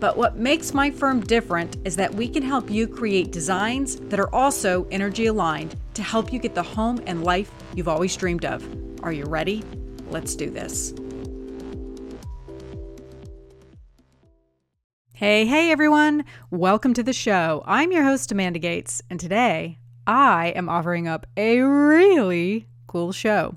But what makes my firm different is that we can help you create designs that are also energy aligned to help you get the home and life you've always dreamed of. Are you ready? Let's do this. Hey, hey everyone! Welcome to the show. I'm your host, Amanda Gates, and today I am offering up a really cool show.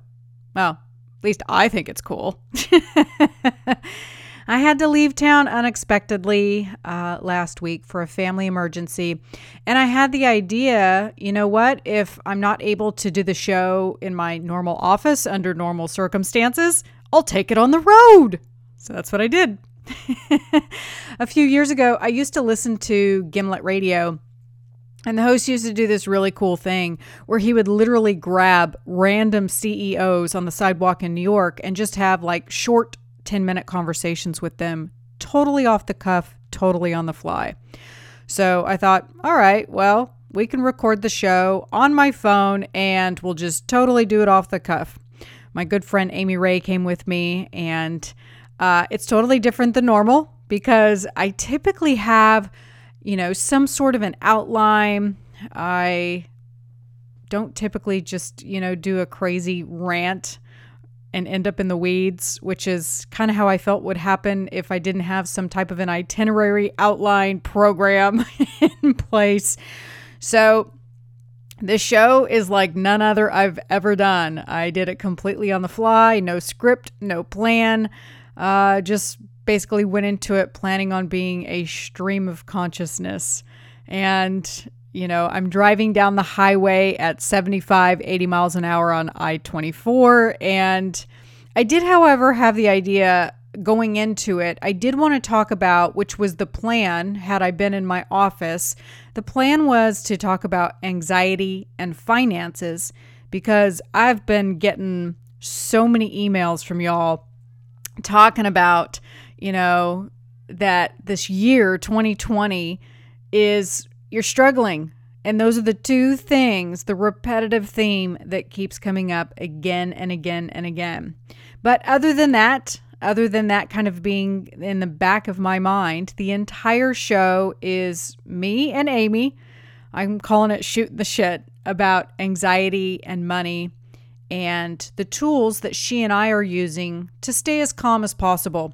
Well, at least I think it's cool. I had to leave town unexpectedly uh, last week for a family emergency. And I had the idea you know what? If I'm not able to do the show in my normal office under normal circumstances, I'll take it on the road. So that's what I did. a few years ago, I used to listen to Gimlet Radio. And the host used to do this really cool thing where he would literally grab random CEOs on the sidewalk in New York and just have like short 10 minute conversations with them, totally off the cuff, totally on the fly. So I thought, all right, well, we can record the show on my phone and we'll just totally do it off the cuff. My good friend Amy Ray came with me, and uh, it's totally different than normal because I typically have, you know, some sort of an outline. I don't typically just, you know, do a crazy rant and end up in the weeds, which is kind of how I felt would happen if I didn't have some type of an itinerary outline program in place. So, this show is like none other I've ever done. I did it completely on the fly, no script, no plan. Uh, just basically went into it planning on being a stream of consciousness. And you know, I'm driving down the highway at 75, 80 miles an hour on I 24. And I did, however, have the idea going into it. I did want to talk about, which was the plan had I been in my office. The plan was to talk about anxiety and finances because I've been getting so many emails from y'all talking about, you know, that this year, 2020, is you're struggling. And those are the two things, the repetitive theme that keeps coming up again and again and again. But other than that, other than that kind of being in the back of my mind, the entire show is me and Amy. I'm calling it Shoot the Shit about anxiety and money and the tools that she and I are using to stay as calm as possible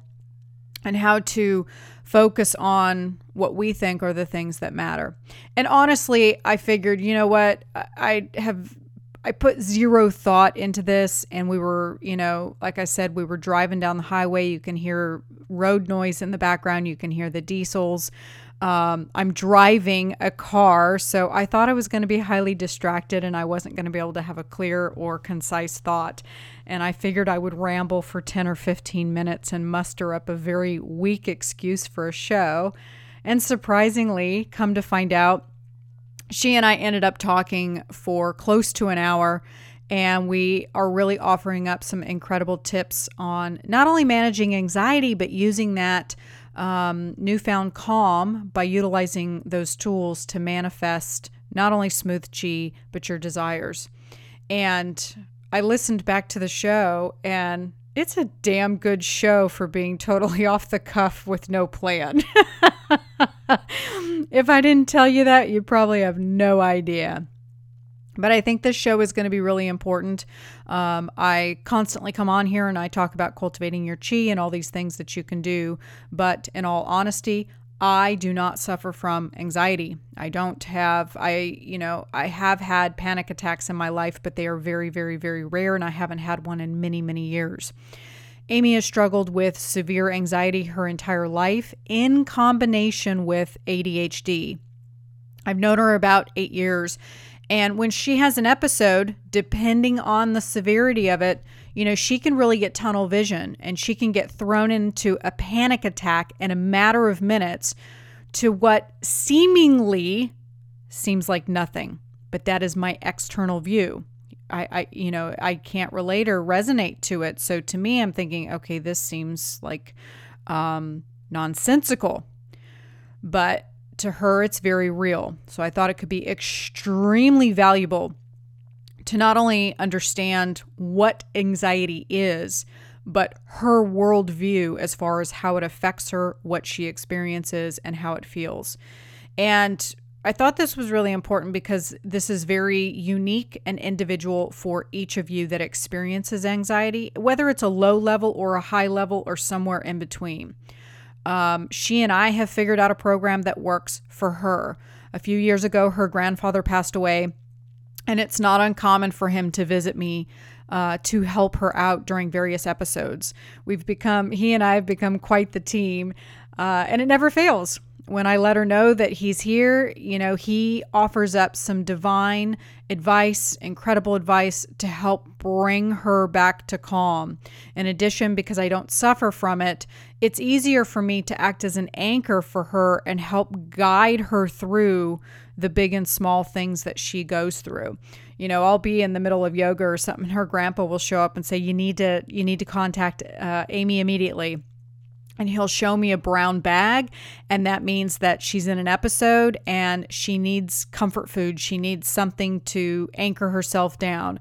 and how to focus on what we think are the things that matter. And honestly, I figured, you know what? I have I put zero thought into this and we were, you know, like I said, we were driving down the highway. You can hear road noise in the background, you can hear the diesels. Um, I'm driving a car, so I thought I was going to be highly distracted and I wasn't going to be able to have a clear or concise thought. And I figured I would ramble for 10 or 15 minutes and muster up a very weak excuse for a show. And surprisingly, come to find out, she and I ended up talking for close to an hour. And we are really offering up some incredible tips on not only managing anxiety, but using that um, newfound calm by utilizing those tools to manifest not only smooth chi, but your desires. And I listened back to the show, and it's a damn good show for being totally off the cuff with no plan. if I didn't tell you that, you probably have no idea. But I think this show is going to be really important. Um, I constantly come on here and I talk about cultivating your chi and all these things that you can do. But in all honesty, I do not suffer from anxiety. I don't have, I, you know, I have had panic attacks in my life, but they are very, very, very rare, and I haven't had one in many, many years. Amy has struggled with severe anxiety her entire life in combination with ADHD. I've known her about eight years, and when she has an episode, depending on the severity of it, you know, she can really get tunnel vision and she can get thrown into a panic attack in a matter of minutes to what seemingly seems like nothing, but that is my external view. I, I, you know, I can't relate or resonate to it. So to me, I'm thinking, okay, this seems like um, nonsensical. But to her, it's very real. So I thought it could be extremely valuable to not only understand what anxiety is, but her worldview as far as how it affects her, what she experiences, and how it feels. And I thought this was really important because this is very unique and individual for each of you that experiences anxiety, whether it's a low level or a high level or somewhere in between. Um, she and I have figured out a program that works for her. A few years ago, her grandfather passed away, and it's not uncommon for him to visit me uh, to help her out during various episodes. We've become, he and I have become quite the team, uh, and it never fails when I let her know that he's here, you know, he offers up some divine advice, incredible advice to help bring her back to calm. In addition, because I don't suffer from it, it's easier for me to act as an anchor for her and help guide her through the big and small things that she goes through. You know, I'll be in the middle of yoga or something. Her grandpa will show up and say, "You need to, you need to contact uh, Amy immediately." And he'll show me a brown bag and that means that she's in an episode and she needs comfort food. She needs something to anchor herself down.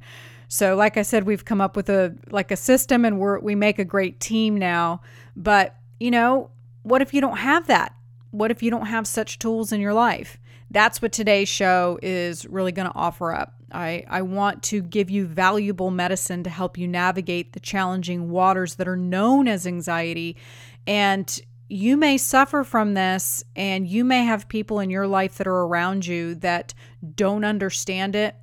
So like i said we've come up with a like a system and we're we make a great team now. But you know what if you don't have that? What if you don't have such tools in your life? That's what today's show is really going to offer up. I, I want to give you valuable medicine to help you navigate the challenging waters that are known as anxiety and you may suffer from this, and you may have people in your life that are around you that don't understand it,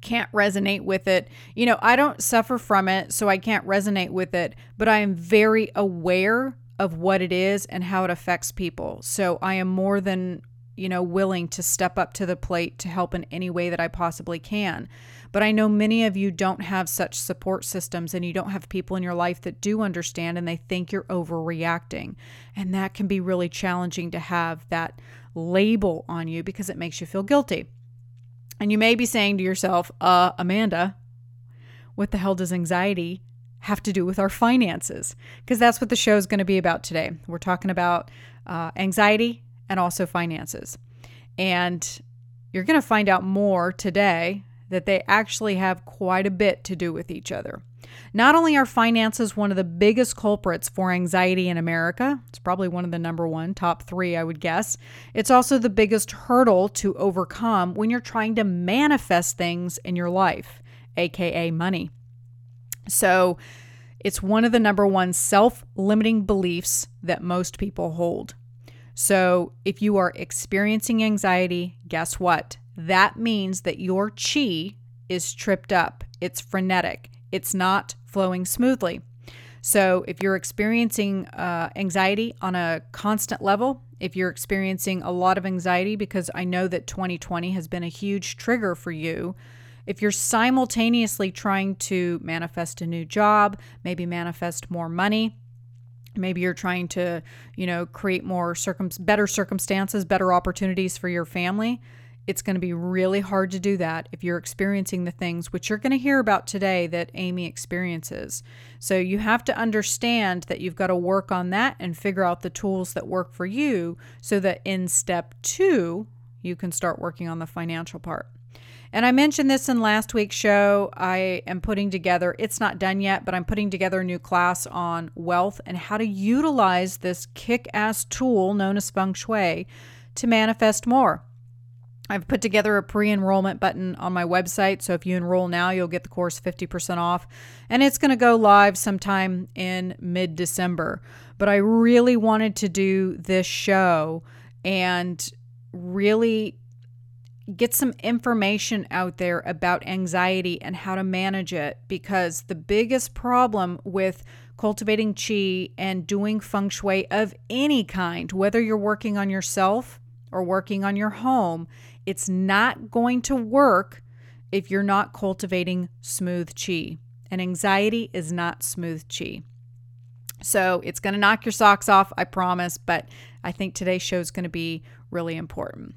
can't resonate with it. You know, I don't suffer from it, so I can't resonate with it, but I am very aware of what it is and how it affects people. So I am more than, you know, willing to step up to the plate to help in any way that I possibly can. But I know many of you don't have such support systems and you don't have people in your life that do understand and they think you're overreacting. And that can be really challenging to have that label on you because it makes you feel guilty. And you may be saying to yourself, uh, Amanda, what the hell does anxiety have to do with our finances? Because that's what the show is going to be about today. We're talking about uh, anxiety and also finances. And you're going to find out more today that they actually have quite a bit to do with each other. Not only are finances one of the biggest culprits for anxiety in America, it's probably one of the number one, top three, I would guess. It's also the biggest hurdle to overcome when you're trying to manifest things in your life, aka money. So, it's one of the number one self limiting beliefs that most people hold. So, if you are experiencing anxiety, guess what? That means that your chi is tripped up. It's frenetic. It's not flowing smoothly. So, if you're experiencing uh, anxiety on a constant level, if you're experiencing a lot of anxiety, because I know that 2020 has been a huge trigger for you, if you're simultaneously trying to manifest a new job, maybe manifest more money, maybe you're trying to, you know, create more circum- better circumstances, better opportunities for your family, it's going to be really hard to do that if you're experiencing the things which you're going to hear about today that Amy experiences. So you have to understand that you've got to work on that and figure out the tools that work for you so that in step two, you can start working on the financial part. And I mentioned this in last week's show. I am putting together, it's not done yet, but I'm putting together a new class on wealth and how to utilize this kick ass tool known as feng shui to manifest more. I've put together a pre enrollment button on my website. So if you enroll now, you'll get the course 50% off. And it's going to go live sometime in mid December. But I really wanted to do this show and really get some information out there about anxiety and how to manage it because the biggest problem with cultivating chi and doing feng shui of any kind, whether you're working on yourself or working on your home, it's not going to work if you're not cultivating smooth chi. And anxiety is not smooth chi. So it's going to knock your socks off, I promise, but I think today's show is going to be really important.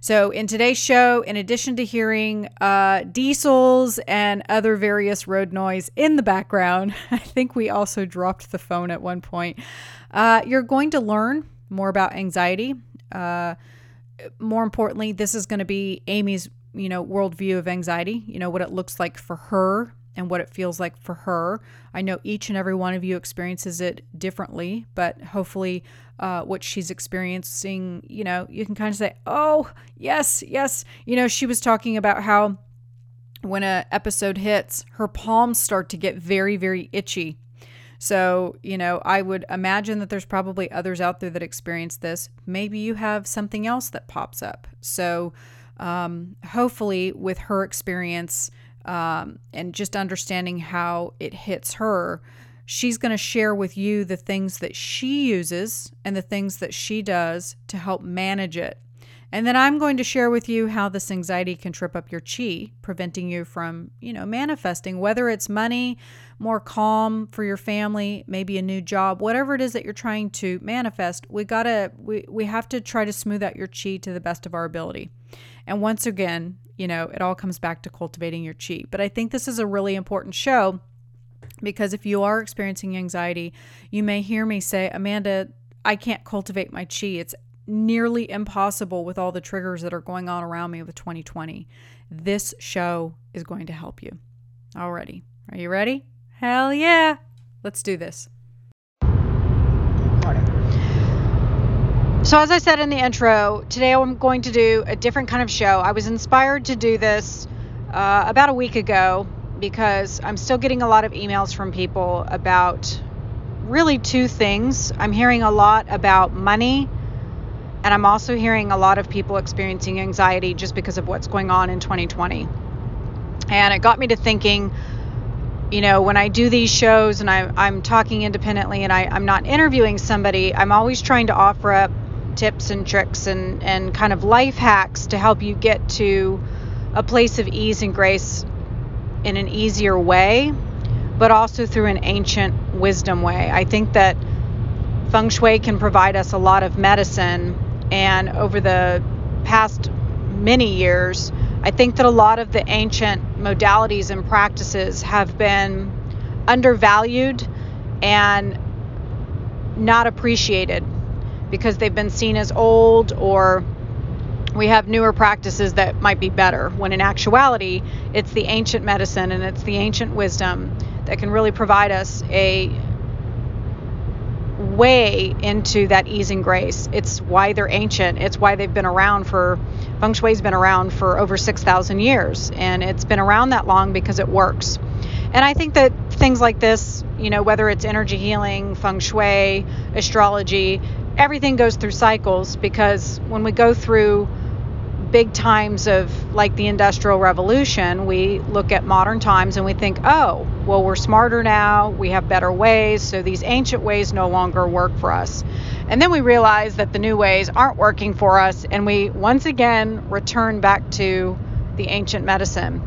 So, in today's show, in addition to hearing uh, diesels and other various road noise in the background, I think we also dropped the phone at one point. Uh, you're going to learn more about anxiety. Uh, more importantly, this is going to be Amy's, you know, worldview of anxiety. You know what it looks like for her and what it feels like for her. I know each and every one of you experiences it differently, but hopefully, uh, what she's experiencing, you know, you can kind of say, oh, yes, yes. You know, she was talking about how when a episode hits, her palms start to get very, very itchy. So, you know, I would imagine that there's probably others out there that experience this. Maybe you have something else that pops up. So, um, hopefully, with her experience, um, and just understanding how it hits her, she's going to share with you the things that she uses and the things that she does to help manage it. And then I'm going to share with you how this anxiety can trip up your chi, preventing you from, you know, manifesting, whether it's money, more calm for your family, maybe a new job, whatever it is that you're trying to manifest. We got to we we have to try to smooth out your chi to the best of our ability. And once again, you know, it all comes back to cultivating your chi. But I think this is a really important show because if you are experiencing anxiety, you may hear me say, Amanda, I can't cultivate my chi. It's nearly impossible with all the triggers that are going on around me with 2020. This show is going to help you. Already. Are you ready? Hell yeah. Let's do this. So, as I said in the intro, today I'm going to do a different kind of show. I was inspired to do this uh, about a week ago because I'm still getting a lot of emails from people about really two things. I'm hearing a lot about money, and I'm also hearing a lot of people experiencing anxiety just because of what's going on in 2020. And it got me to thinking you know, when I do these shows and I, I'm talking independently and I, I'm not interviewing somebody, I'm always trying to offer up tips and tricks and, and kind of life hacks to help you get to a place of ease and grace in an easier way, but also through an ancient wisdom way. I think that feng shui can provide us a lot of medicine, and over the past many years, I think that a lot of the ancient modalities and practices have been undervalued and not appreciated because they've been seen as old or we have newer practices that might be better when in actuality it's the ancient medicine and it's the ancient wisdom that can really provide us a way into that ease and grace. It's why they're ancient. It's why they've been around for feng shui's been around for over 6,000 years and it's been around that long because it works. And I think that things like this, you know, whether it's energy healing, feng shui, astrology, everything goes through cycles because when we go through big times of like the industrial revolution we look at modern times and we think oh well we're smarter now we have better ways so these ancient ways no longer work for us. And then we realize that the new ways aren't working for us and we once again return back to the ancient medicine.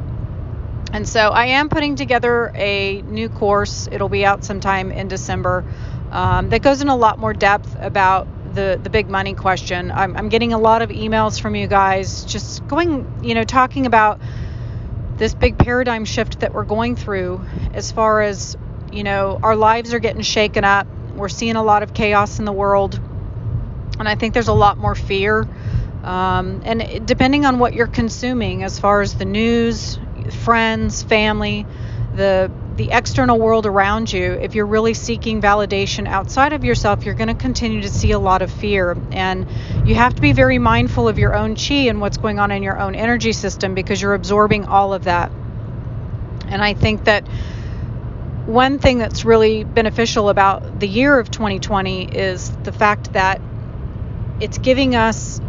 And so i am putting together a new course. It'll be out sometime in december um, that goes in a lot more depth about the the big money question. I'm, I'm getting a lot of emails from you guys, just going, you know, talking about this big paradigm shift that we're going through, as far as you know, our lives are getting shaken up. We're seeing a lot of chaos in the world, and I think there's a lot more fear. Um, and depending on what you're consuming, as far as the news, friends, family, the the external world around you, if you're really seeking validation outside of yourself, you're going to continue to see a lot of fear. And you have to be very mindful of your own chi and what's going on in your own energy system because you're absorbing all of that. And I think that one thing that's really beneficial about the year of 2020 is the fact that it's giving us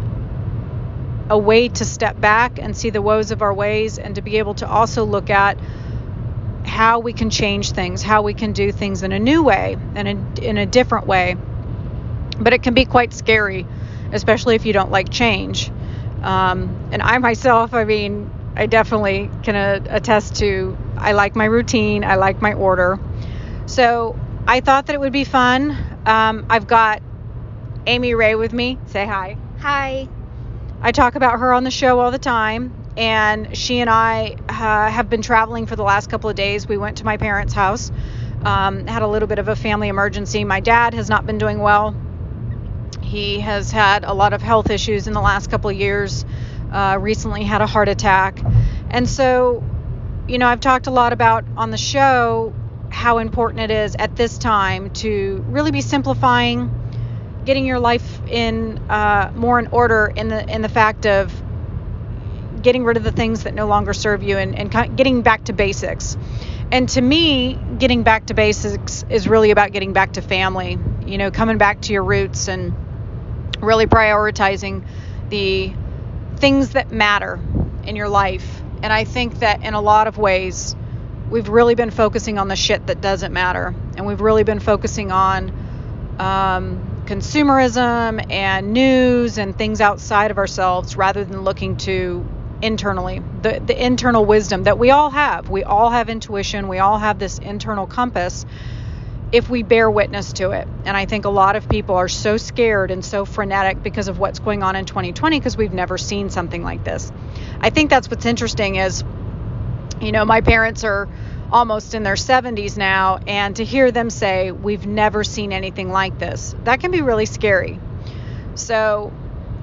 a way to step back and see the woes of our ways and to be able to also look at how we can change things, how we can do things in a new way and in, in a different way. But it can be quite scary, especially if you don't like change. Um, and I myself, I mean, I definitely can uh, attest to I like my routine, I like my order. So I thought that it would be fun. Um, I've got Amy Ray with me. Say hi. Hi. I talk about her on the show all the time, and she and I uh, have been traveling for the last couple of days. We went to my parents' house, um, had a little bit of a family emergency. My dad has not been doing well. He has had a lot of health issues in the last couple of years. Uh, recently had a heart attack. And so, you know, I've talked a lot about on the show how important it is at this time to really be simplifying, getting your life in uh, more in order in the in the fact of getting rid of the things that no longer serve you and, and getting back to basics. And to me, getting back to basics is really about getting back to family, you know, coming back to your roots and really prioritizing the things that matter in your life. And I think that in a lot of ways, we've really been focusing on the shit that doesn't matter. And we've really been focusing on um, consumerism and news and things outside of ourselves rather than looking to internally the, the internal wisdom that we all have. We all have intuition, we all have this internal compass if we bear witness to it. And I think a lot of people are so scared and so frenetic because of what's going on in 2020 because we've never seen something like this. I think that's what's interesting is you know, my parents are almost in their 70s now and to hear them say we've never seen anything like this. That can be really scary. So,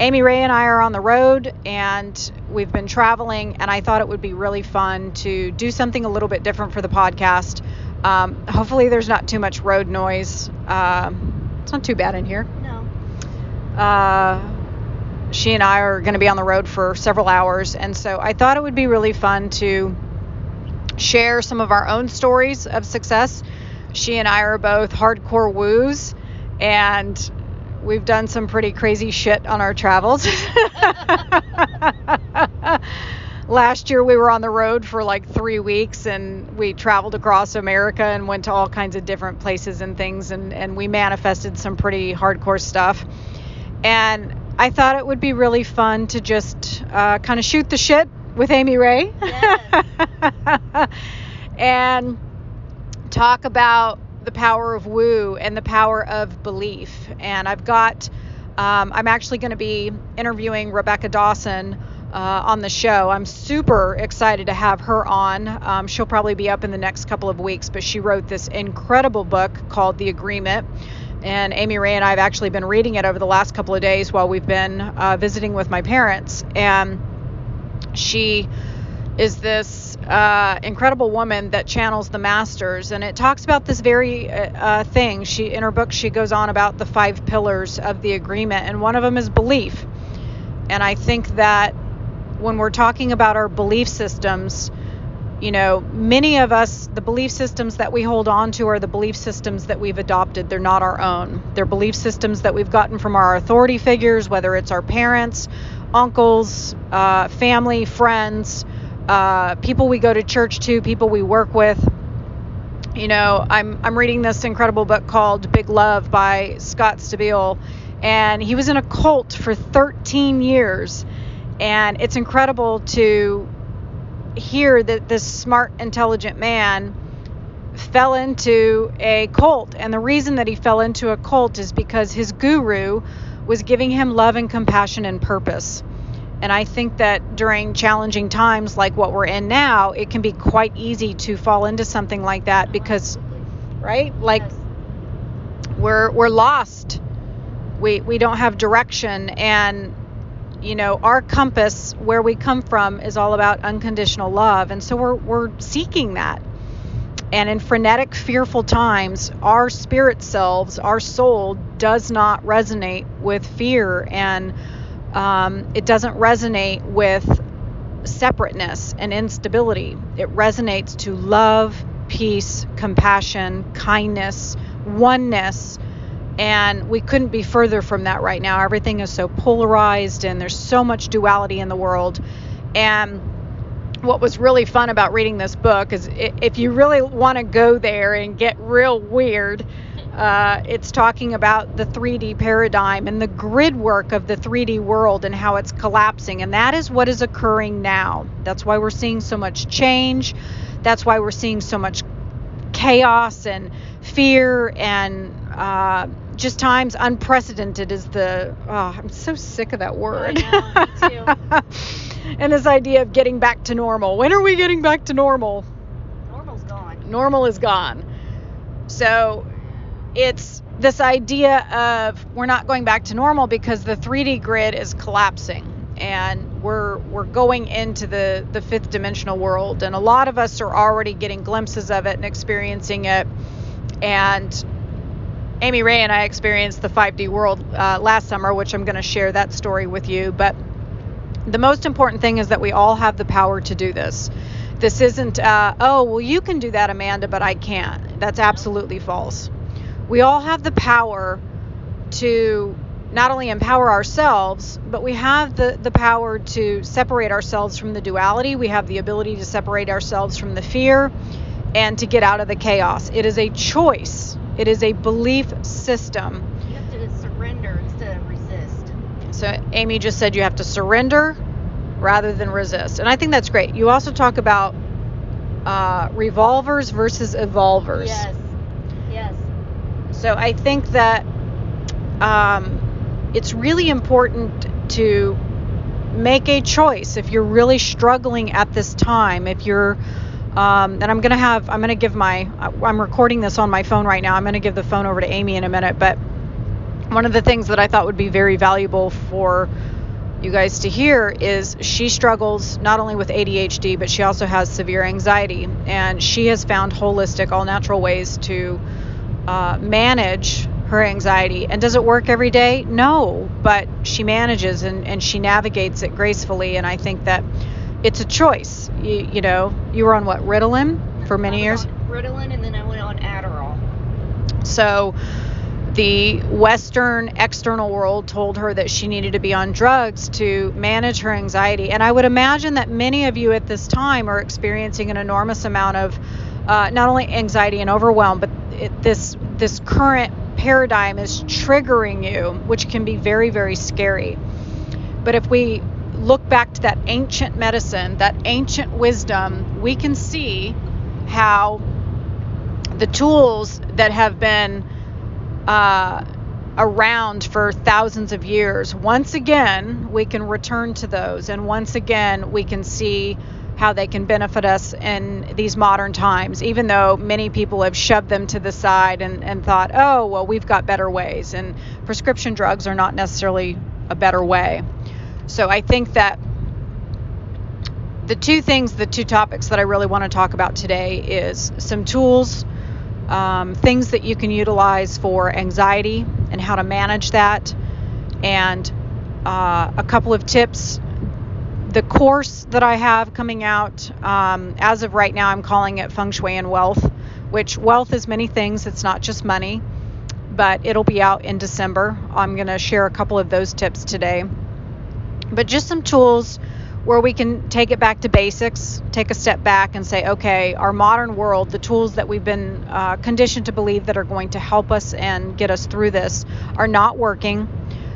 Amy Ray and I are on the road and we've been traveling and I thought it would be really fun to do something a little bit different for the podcast um, hopefully, there's not too much road noise. Uh, it's not too bad in here. No. Uh, she and I are going to be on the road for several hours, and so I thought it would be really fun to share some of our own stories of success. She and I are both hardcore woos, and we've done some pretty crazy shit on our travels. last year we were on the road for like three weeks and we traveled across America and went to all kinds of different places and things and, and we manifested some pretty hardcore stuff. And I thought it would be really fun to just uh, kind of shoot the shit with Amy Ray. Yes. and talk about the power of woo and the power of belief. And I've got, um, I'm actually going to be interviewing Rebecca Dawson uh, on the show. I'm super excited to have her on. Um, she'll probably be up in the next couple of weeks, but she wrote this incredible book called The Agreement. And Amy Ray and I have actually been reading it over the last couple of days while we've been uh, visiting with my parents. And she is this uh, incredible woman that channels the masters, and it talks about this very uh, uh thing. She in her book she goes on about the five pillars of the agreement, and one of them is belief. And I think that when we're talking about our belief systems, you know, many of us, the belief systems that we hold on to are the belief systems that we've adopted. They're not our own. They're belief systems that we've gotten from our authority figures, whether it's our parents, uncles, uh, family, friends, uh, people we go to church to, people we work with. You know, I'm I'm reading this incredible book called Big Love by Scott Stabile, and he was in a cult for 13 years and it's incredible to hear that this smart, intelligent man fell into a cult. And the reason that he fell into a cult is because his guru was giving him love and compassion and purpose. And I think that during challenging times like what we're in now, it can be quite easy to fall into something like that because, right? Like Yes. we're we're lost. We we don't have direction and you know, our compass where we come from is all about unconditional love. And so we're, we're seeking that. And in frenetic, fearful times, our spirit selves, our soul does not resonate with fear and um, it doesn't resonate with separateness and instability. It resonates to love, peace, compassion, kindness, oneness, and we couldn't be further from that right now. Everything is so polarized and there's so much duality in the world. And what was really fun about reading this book is if you really want to go there and get real weird, uh, it's talking about the 3D paradigm and the grid work of the 3D world and how it's collapsing. And that is what is occurring now. That's why we're seeing so much change. That's why we're seeing so much chaos and fear and uh, just times unprecedented is the oh i'm so sick of that word and this idea of getting back to normal when are we getting back to normal Normal's gone. normal is gone so it's this idea of we're not going back to normal because the 3d grid is collapsing and we're we're going into the the fifth dimensional world and a lot of us are already getting glimpses of it and experiencing it and Amy Ray and I experienced the 5D world uh, last summer, which I'm going to share that story with you. But the most important thing is that we all have the power to do this. This isn't, uh, oh, well, you can do that, Amanda, but I can't. That's absolutely false. We all have the power to not only empower ourselves, but we have the, the power to separate ourselves from the duality. We have the ability to separate ourselves from the fear and to get out of the chaos. It is a choice, it is a belief system. You have to surrender instead of resist. So, Amy just said you have to surrender rather than resist. And I think that's great. You also talk about uh, revolvers versus evolvers. Yes. Yes. So I think that um, it's really important to make a choice if you're really struggling at this time. If you're, um, and I'm going to have, I'm going to give my, I'm recording this on my phone right now. I'm going to give the phone over to Amy in a minute. But one of the things that I thought would be very valuable for you guys to hear is she struggles not only with ADHD, but she also has severe anxiety. And she has found holistic, all natural ways to uh, manage her anxiety. And does it work every day? No, but she manages and, and she navigates it gracefully. And I think that it's a choice. You, you know, you were on what, Ritalin for many years? Ritalin and then I went on Adderall. So the Western external world told her that she needed to be on drugs to manage her anxiety. And I would imagine that many of you at this time are experiencing an enormous amount of uh, not only anxiety and overwhelm, but it, this this current paradigm is triggering you, which can be very very scary. But if we look back to that ancient medicine, that ancient wisdom, we can see how the tools that have been uh, around for thousands of years, once again, we can return to those. And once again, we can see how they can benefit us in these modern times, even though many people have shoved them to the side and, and thought, oh, well, we've got better ways. And prescription drugs are not necessarily a better way. So I think that the two things, the two topics that I really want to talk about today is some tools um, things that you can utilize for anxiety and how to manage that, and uh, a couple of tips. The course that I have coming out, um, as of right now, I'm calling it Feng Shui and Wealth, which wealth is many things, it's not just money, but it'll be out in December. I'm going to share a couple of those tips today. But just some tools where we can take it back to basics, take a step back and say, okay, our modern world, the tools that we've been uh, conditioned to believe that are going to help us and get us through this are not working.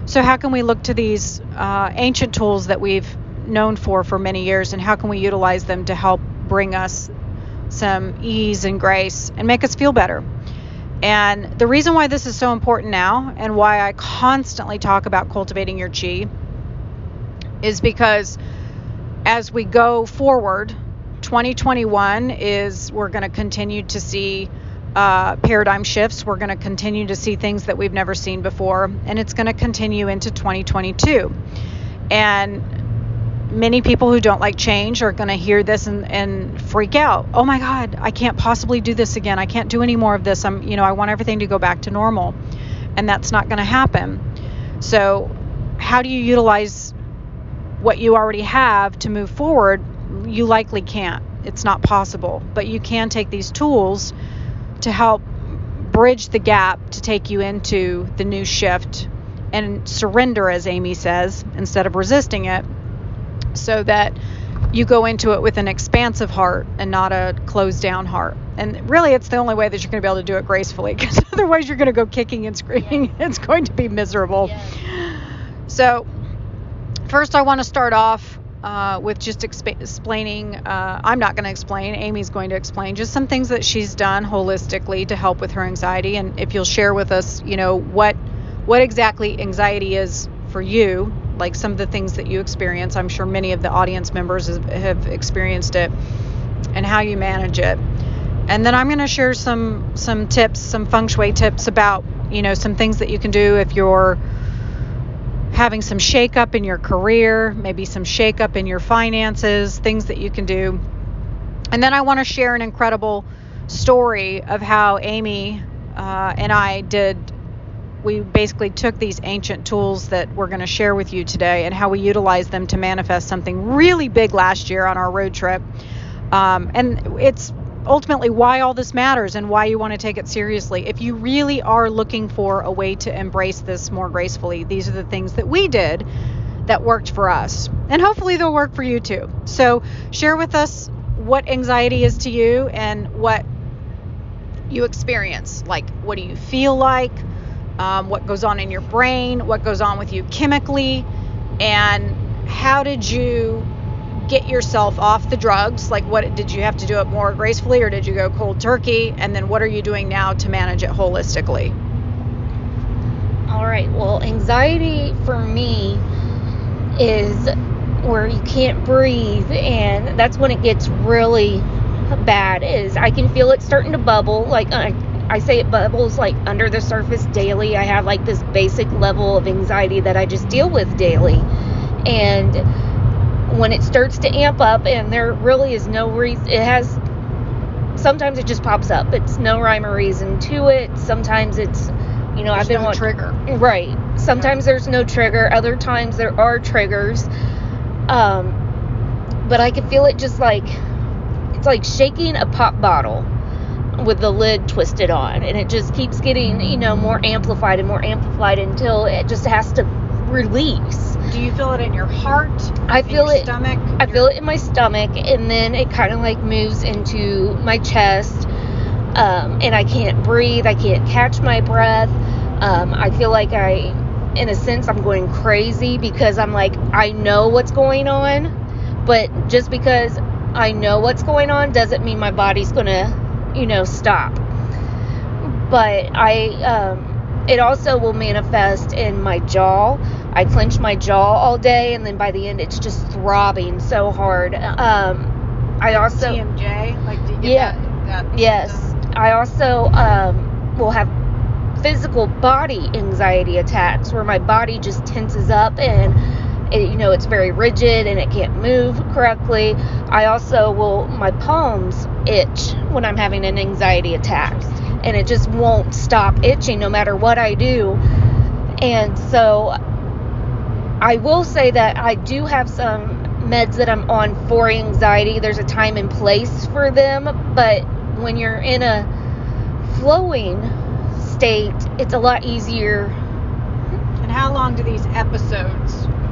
So, how can we look to these uh, ancient tools that we've known for for many years and how can we utilize them to help bring us some ease and grace and make us feel better? And the reason why this is so important now and why I constantly talk about cultivating your chi is because as we go forward, 2021 is we're going to continue to see uh, paradigm shifts. We're going to continue to see things that we've never seen before, and it's going to continue into 2022. And many people who don't like change are going to hear this and, and freak out. Oh my God, I can't possibly do this again. I can't do any more of this. I'm, you know, I want everything to go back to normal, and that's not going to happen. So, how do you utilize what you already have to move forward, you likely can't. It's not possible. But you can take these tools to help bridge the gap to take you into the new shift and surrender, as Amy says, instead of resisting it, so that you go into it with an expansive heart and not a closed down heart. And really, it's the only way that you're going to be able to do it gracefully because otherwise, you're going to go kicking and screaming. It's going to be miserable. So, first, I want to start off uh, with just expa- explaining. Uh, I'm not going to explain. Amy's going to explain just some things that she's done holistically to help with her anxiety. And if you'll share with us, you know, what what exactly anxiety is for you, like some of the things that you experience. I'm sure many of the audience members have, experienced it, and how you manage it. And then I'm going to share some some tips, some feng shui tips about you know some things that you can do if you're having some shakeup in your career, maybe some shakeup in your finances, things that you can do. And then I want to share an incredible story of how Amy uh, and I did. We basically took these ancient tools that we're going to share with you today and how we utilized them to manifest something really big last year on our road trip. Um, and it's ultimately why all this matters and why you want to take it seriously. If you really are looking for a way to embrace this more gracefully, these are the things that we did that worked for us. And hopefully they'll work for you too. So share with us what anxiety is to you and what you experience. Like, what do you feel like? Um, what goes on in your brain? What goes on with you chemically? And how did you get yourself off the drugs? Like, what did you have to do it more gracefully or did you go cold turkey? And then what are you doing now to manage it holistically? All right. Well, anxiety for me is where you can't breathe, and that's when it gets really bad. Is I can feel it starting to bubble. Like I, I say, it bubbles like under the surface daily. I have like this basic level of anxiety that I just deal with daily, and when it starts to amp up and there really is no reason it has sometimes it just pops up. It's no rhyme or reason to it. Sometimes it's you know There's i've been no trigger. right. Sometimes there's no trigger. Other times there are triggers. Um but i can feel it just like it's like shaking a pop bottle with the lid twisted on and it just keeps getting you know more amplified and more amplified until it just has to release Do you feel it in your heart? I in feel your it- Stomach. I feel it in my stomach, and then it kind of like moves into my chest, um, and I can't breathe. I can't catch my breath. Um, I feel like I, in a sense, I'm going crazy because I'm like I know what's going on, but just because I know what's going on doesn't mean my body's gonna, you know, stop. But I, um, it also will manifest in my jaw. I clench my jaw all day, and then by the end, it's just throbbing so hard. Um, I also, TMJ. Like, do you get Yeah. that? that yes, I also um, will have physical body anxiety attacks where my body just tenses up and it, you know it's very rigid and it can't move correctly. I also will my palms itch when I'm having an anxiety attack and it just won't stop itching no matter what I do. And so I will say that I do have some meds that I'm on for anxiety. There's a time and place for them, but when you're in a flowing state, it's a lot easier. And how long do these episodes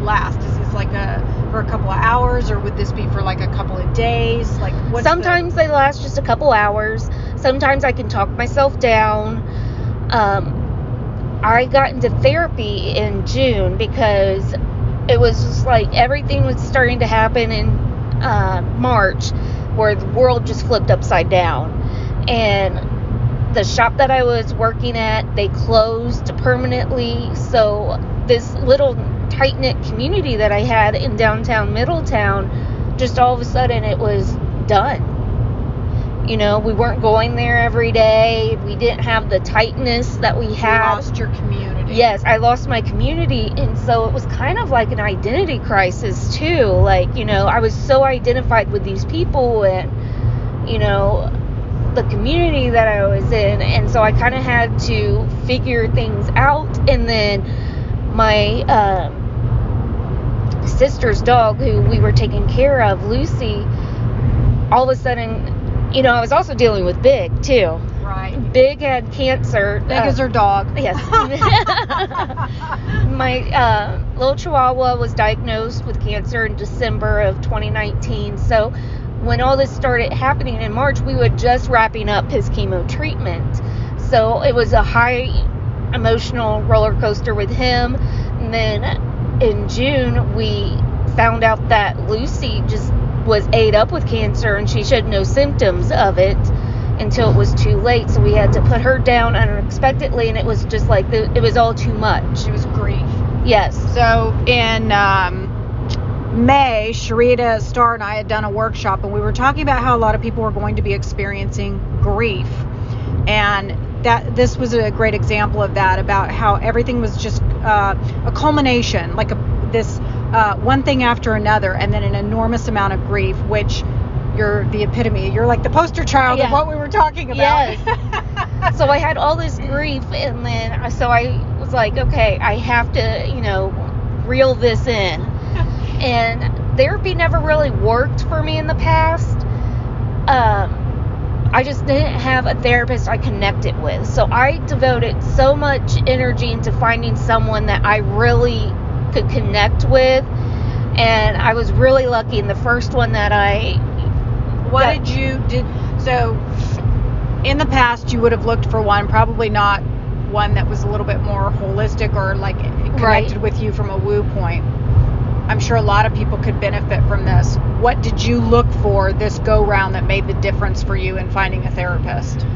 last? Is this like a for a couple of hours, or would this be for like a couple of days? Like, what's the- Sometimes they last just a couple hours. Sometimes I can talk myself down. Um, I got into therapy in June because it was just like everything was starting to happen in uh, March where the world just flipped upside down. And the shop that I was working at, they closed permanently. So this little tight knit community that I had in downtown Middletown, just all of a sudden it was done. You know, we weren't going there every day. We didn't have the tightness that we had. you lost your community. Yes, I lost my community, and so it was kind of like an identity crisis too. Like, you know, I was so identified with these people and, you know, the community that I was in, and so I kind of had to figure things out. And then my um, sister's dog, who we were taking care of, Lucy, all of a sudden, you know, I was also dealing with Big too. Right. Big had cancer. Big uh, as her dog. Yes. My uh, little chihuahua was diagnosed with cancer in December of 2019. So when all this started happening in March, we were just wrapping up his chemo treatment. So it was a high emotional roller coaster with him. And then in June, we found out that Lucy just was ate up with cancer and she showed no symptoms of it until it was too late. So we had to put her down unexpectedly, and it was just like the, it was all too much. It was grief. Yes. So in um, May, Sharita, Star, and I had done a workshop, and we were talking about how a lot of people were going to be experiencing grief, and that this was a great example of that about how everything was just uh, a culmination, like a, this uh, one thing after another, and then an enormous amount of grief, which you're the epitome. You're like the poster child Yeah. of what we were talking about. Yes. so I had all this grief, and then so I was like, okay, I have to, you know, reel this in. And therapy never really worked for me in the past. Um, I just didn't have a therapist I connected with. So I devoted so much energy into finding someone that I really could connect with. And I was really lucky in the first one that I What that- did you did so in the past you would have looked for one probably not one that was a little bit more holistic or like connected Right. with you from a woo point. I'm sure a lot of people could benefit from this. What did you look for this go round that made the difference for you in finding a therapist?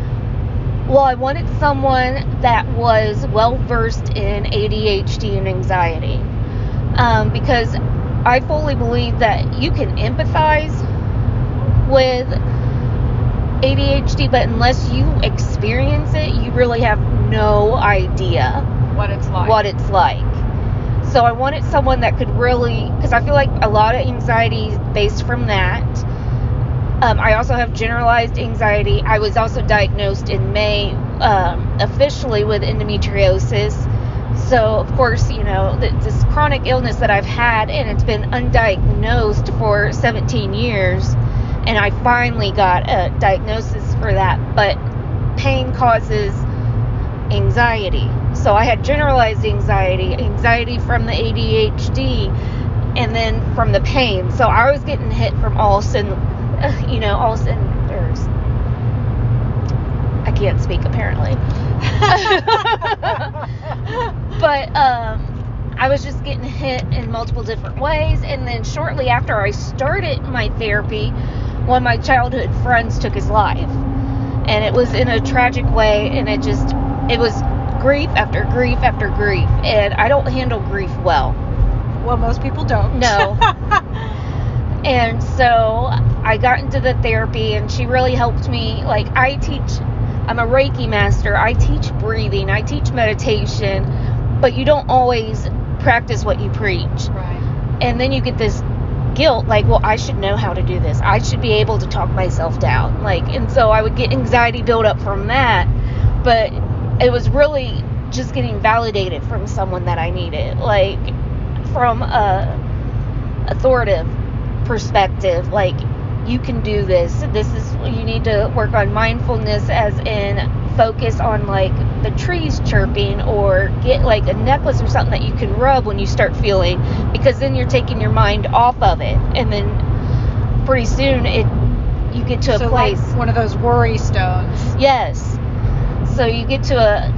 Well, I wanted someone that was well versed in ADHD and anxiety. Um, because I fully believe that you can empathize with ADHD, but unless you experience it, you really have no idea What it's like. what it's like. So I wanted someone that could really, because I feel like a lot of anxiety is based from that. Um, I also have generalized anxiety. I was also diagnosed in May um, officially with endometriosis. So, of course, you know, this chronic illness that I've had, and it's been undiagnosed for 17 years. And I finally got a diagnosis for that. But pain causes anxiety. So I had generalized anxiety, anxiety from the ADHD, and then from the pain. So I was getting hit from all cin, uh, you know, all cylinders. I can't speak apparently. but um, I was just getting hit in multiple different ways. And then shortly after I started my therapy, one of my childhood friends took his life. And it was in a tragic way, and it just, it was grief after grief after grief. And I don't handle grief well. well, most people don't. No. And so I got into the therapy, and she really helped me. Like, I teach, I'm a Reiki master, I teach breathing, I teach meditation, but you don't always practice what you preach. right. And then you get this guilt, like, well, I should know how to do this. I should be able to talk myself down. Like, and so I would get anxiety build up from that, but it was really just getting validated from someone that I needed, like, from a authoritative perspective like you can do this this is you need to work on mindfulness as in focus on like the trees chirping or get like a necklace or something that you can rub when you start feeling because then you're taking your mind off of it and then pretty soon it you get to a so place like one of those worry stones. Yes. So you get to a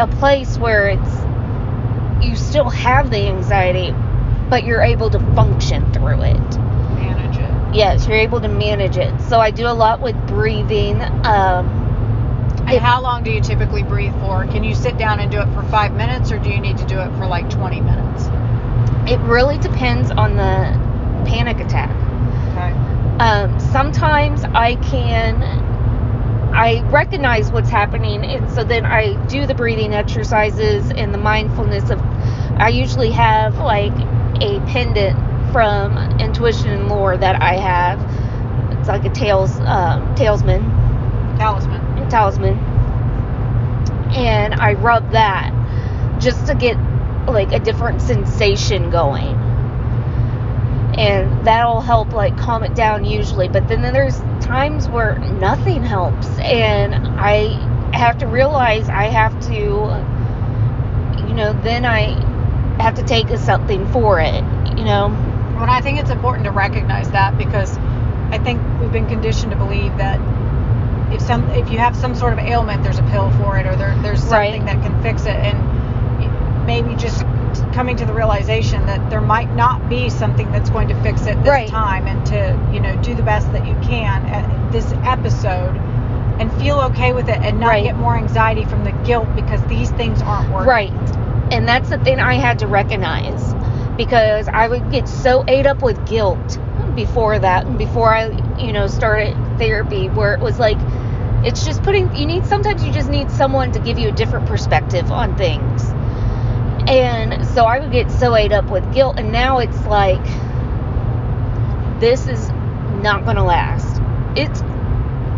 a place where it's you still have the anxiety, but you're able to function through it. Manage it. Yes, you're able to manage it. So I do a lot with breathing. Um, And how long do you typically breathe for? Can you sit down and do it for five minutes, or do you need to do it for like 20 minutes? it really depends on the panic attack. Okay. Um, sometimes I can, I recognize what's happening, and so then I do the breathing exercises and the mindfulness of. I usually have like a pendant from Intuition and Lore that I have. It's like a tails um, talesman, Talisman. talisman, and I rub that just to get like a different sensation going and that'll help like calm it down usually but then there's times where nothing helps and i have to realize i have to you know then i have to take something for it you know Well, I think it's important to recognize that because I think we've been conditioned to believe that if some if you have some sort of ailment, there's a pill for it, or there, there's something Right. that can fix it, and maybe just coming to the realization that there might not be something that's going to fix it this Right. time and to, you know, do the best that you can at this episode and feel okay with it and not Right. get more anxiety from the guilt because these things aren't working. Right. And that's the thing I had to recognize because I would get so ate up with guilt before that, before I, you know, started therapy, where it was like, it's just putting, you need, sometimes you just need someone to give you a different perspective on things. And so I would get so ate up with guilt, and now it's like, this is not going to last. It's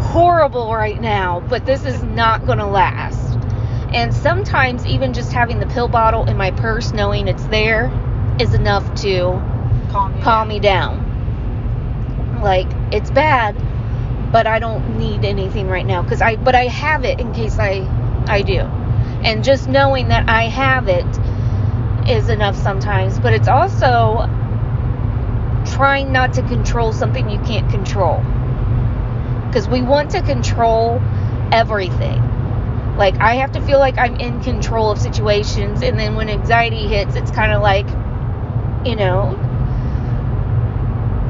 horrible right now, but this is not going to last. And sometimes even just having the pill bottle in my purse, knowing it's there, is enough to Calm you calm down. me down. Like it's bad, but I don't need anything right now because I but I have it in case I I do. And just knowing that I have it is enough sometimes, but it's also trying not to control something you can't control. Cuz we want to control everything. Like I have to feel like I'm in control of situations and then when anxiety hits it's kind of like you know,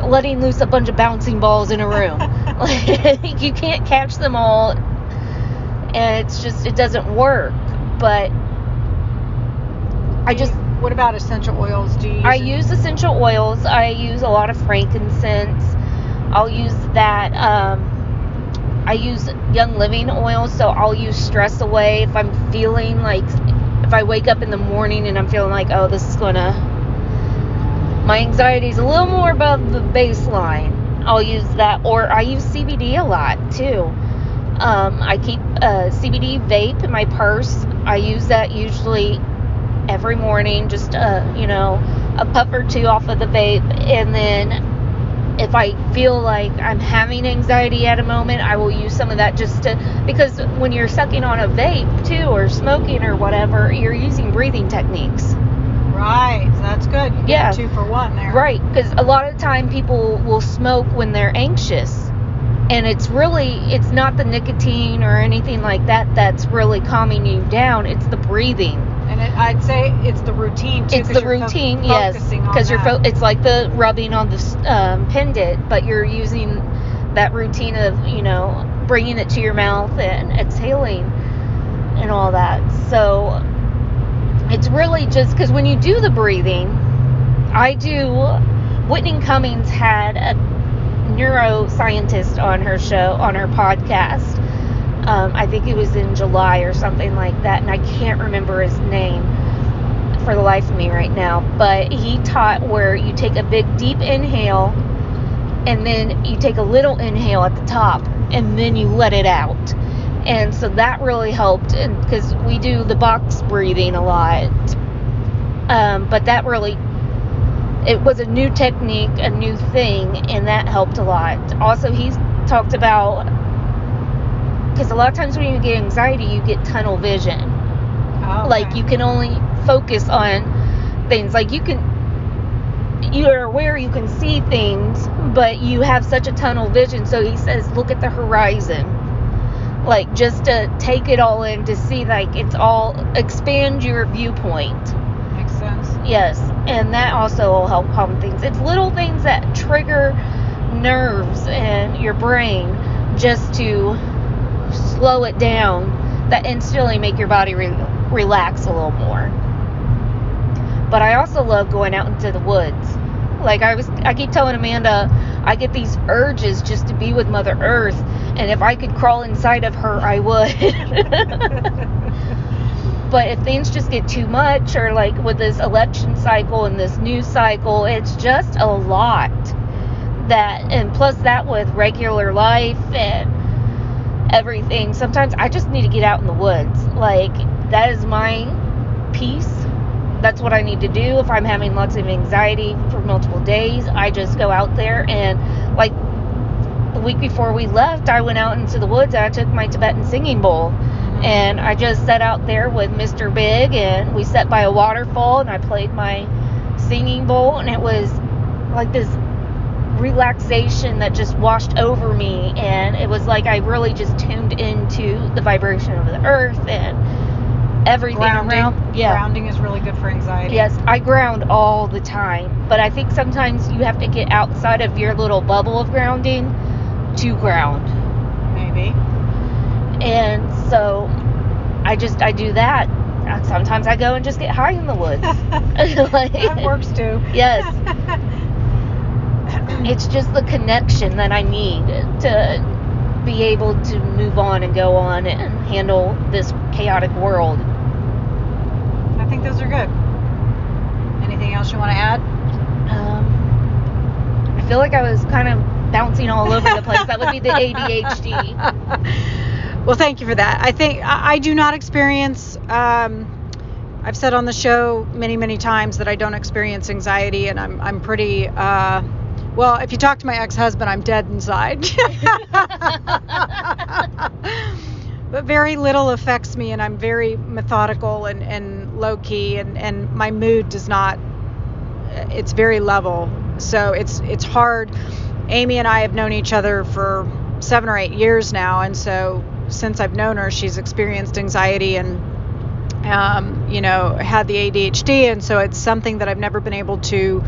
letting loose a bunch of bouncing balls in a room. like you can't catch them all and it's just it doesn't work. But I just What about essential oils? Do you use I it? use essential oils. I use a lot of frankincense. I'll use that um I use Young Living oil, so I'll use stress away if I'm feeling like if I wake up in the morning and I'm feeling like, oh, this is gonna my anxiety is a little more above the baseline. I'll use that, or I use CBD a lot too. Um, I keep a CBD vape in my purse. I use that usually every morning, just a you know, a puff or two off of the vape, and then if I feel like I'm having anxiety at a moment, I will use some of that just to because when you're sucking on a vape too, or smoking or whatever, you're using breathing techniques. Right. So that's good. You get Yeah. two for one there. Right, because a lot of time people will smoke when they're anxious. And it's really, it's not the nicotine or anything like that that's really calming you down. It's the breathing. And it, I'd say it's the routine too. It's the you're fo- routine, yes. Because you're, fo- it's like the rubbing on the um, pendant, but you're using that routine of, you know, bringing it to your mouth and exhaling and all that. So it's really just because when you do the breathing, I do. Whitney Cummings had a neuroscientist on her show, on her podcast. Um, I think it was in July or something like that, and I can't remember his name for the life of me right now. But he taught where you take a big deep inhale, and then you take a little inhale at the top, and then you let it out. And so that really helped because we do the box breathing a lot. Um, but that really it was a new technique, a new thing, and that helped a lot. Also, he's talked about because a lot of times when you get anxiety, you get tunnel vision. Oh, Like you can only focus on things. Like you can, you are aware you can see things, but you have such a tunnel vision. So he says, look at the horizon. Like just to take it all in to see, like it's all expand your viewpoint. Makes sense. Yes, and that also will help calm things. It's little things that trigger nerves and your brain just to slow it down that instantly make your body re- relax a little more. But I also love going out into the woods. Like I was I keep telling Amanda, I get these urges just to be with Mother Earth, and if I could crawl inside of her, I would. But if things just get too much, or like with this election cycle and this news cycle, it's just a lot. That, and plus that with regular life and everything, sometimes I just need to get out in the woods. Like, that is my peace. That's what I need to do if I'm having lots of anxiety for multiple days. I just go out there and, like, the week before we left, I went out into the woods and I took my Tibetan singing bowl mm-hmm. and I just sat out there with Mr. Big and we sat by a waterfall and I played my singing bowl and it was like this relaxation that just washed over me and it was like I really just tuned into the vibration of the earth and everything grounding. around. Yeah. Grounding is really good for anxiety. Yes, I ground all the time, but I think sometimes you have to get outside of your little bubble of grounding to ground. Maybe. And so I just I do that. Sometimes I go and just get high in the woods. Like- that works too. Yes. It's just the connection that I need to be able to move on and go on and handle this chaotic world. I think those are good. Anything else you want to add? Um, I feel like I was kind of bouncing all over the place. That would be the ADHD. well, thank you for that. I think I, I do not experience. Um, I've said on the show many, many times that I don't experience anxiety, and I'm I'm pretty. Uh, well, if you talk to my ex-husband, I'm dead inside. but very little affects me, and I'm very methodical and, and low key, and, and my mood does not. It's very level, so it's it's hard. Amy and I have known each other for seven or eight years now, and so since I've known her, she's experienced anxiety and um, you know had the ADHD, and so it's something that I've never been able to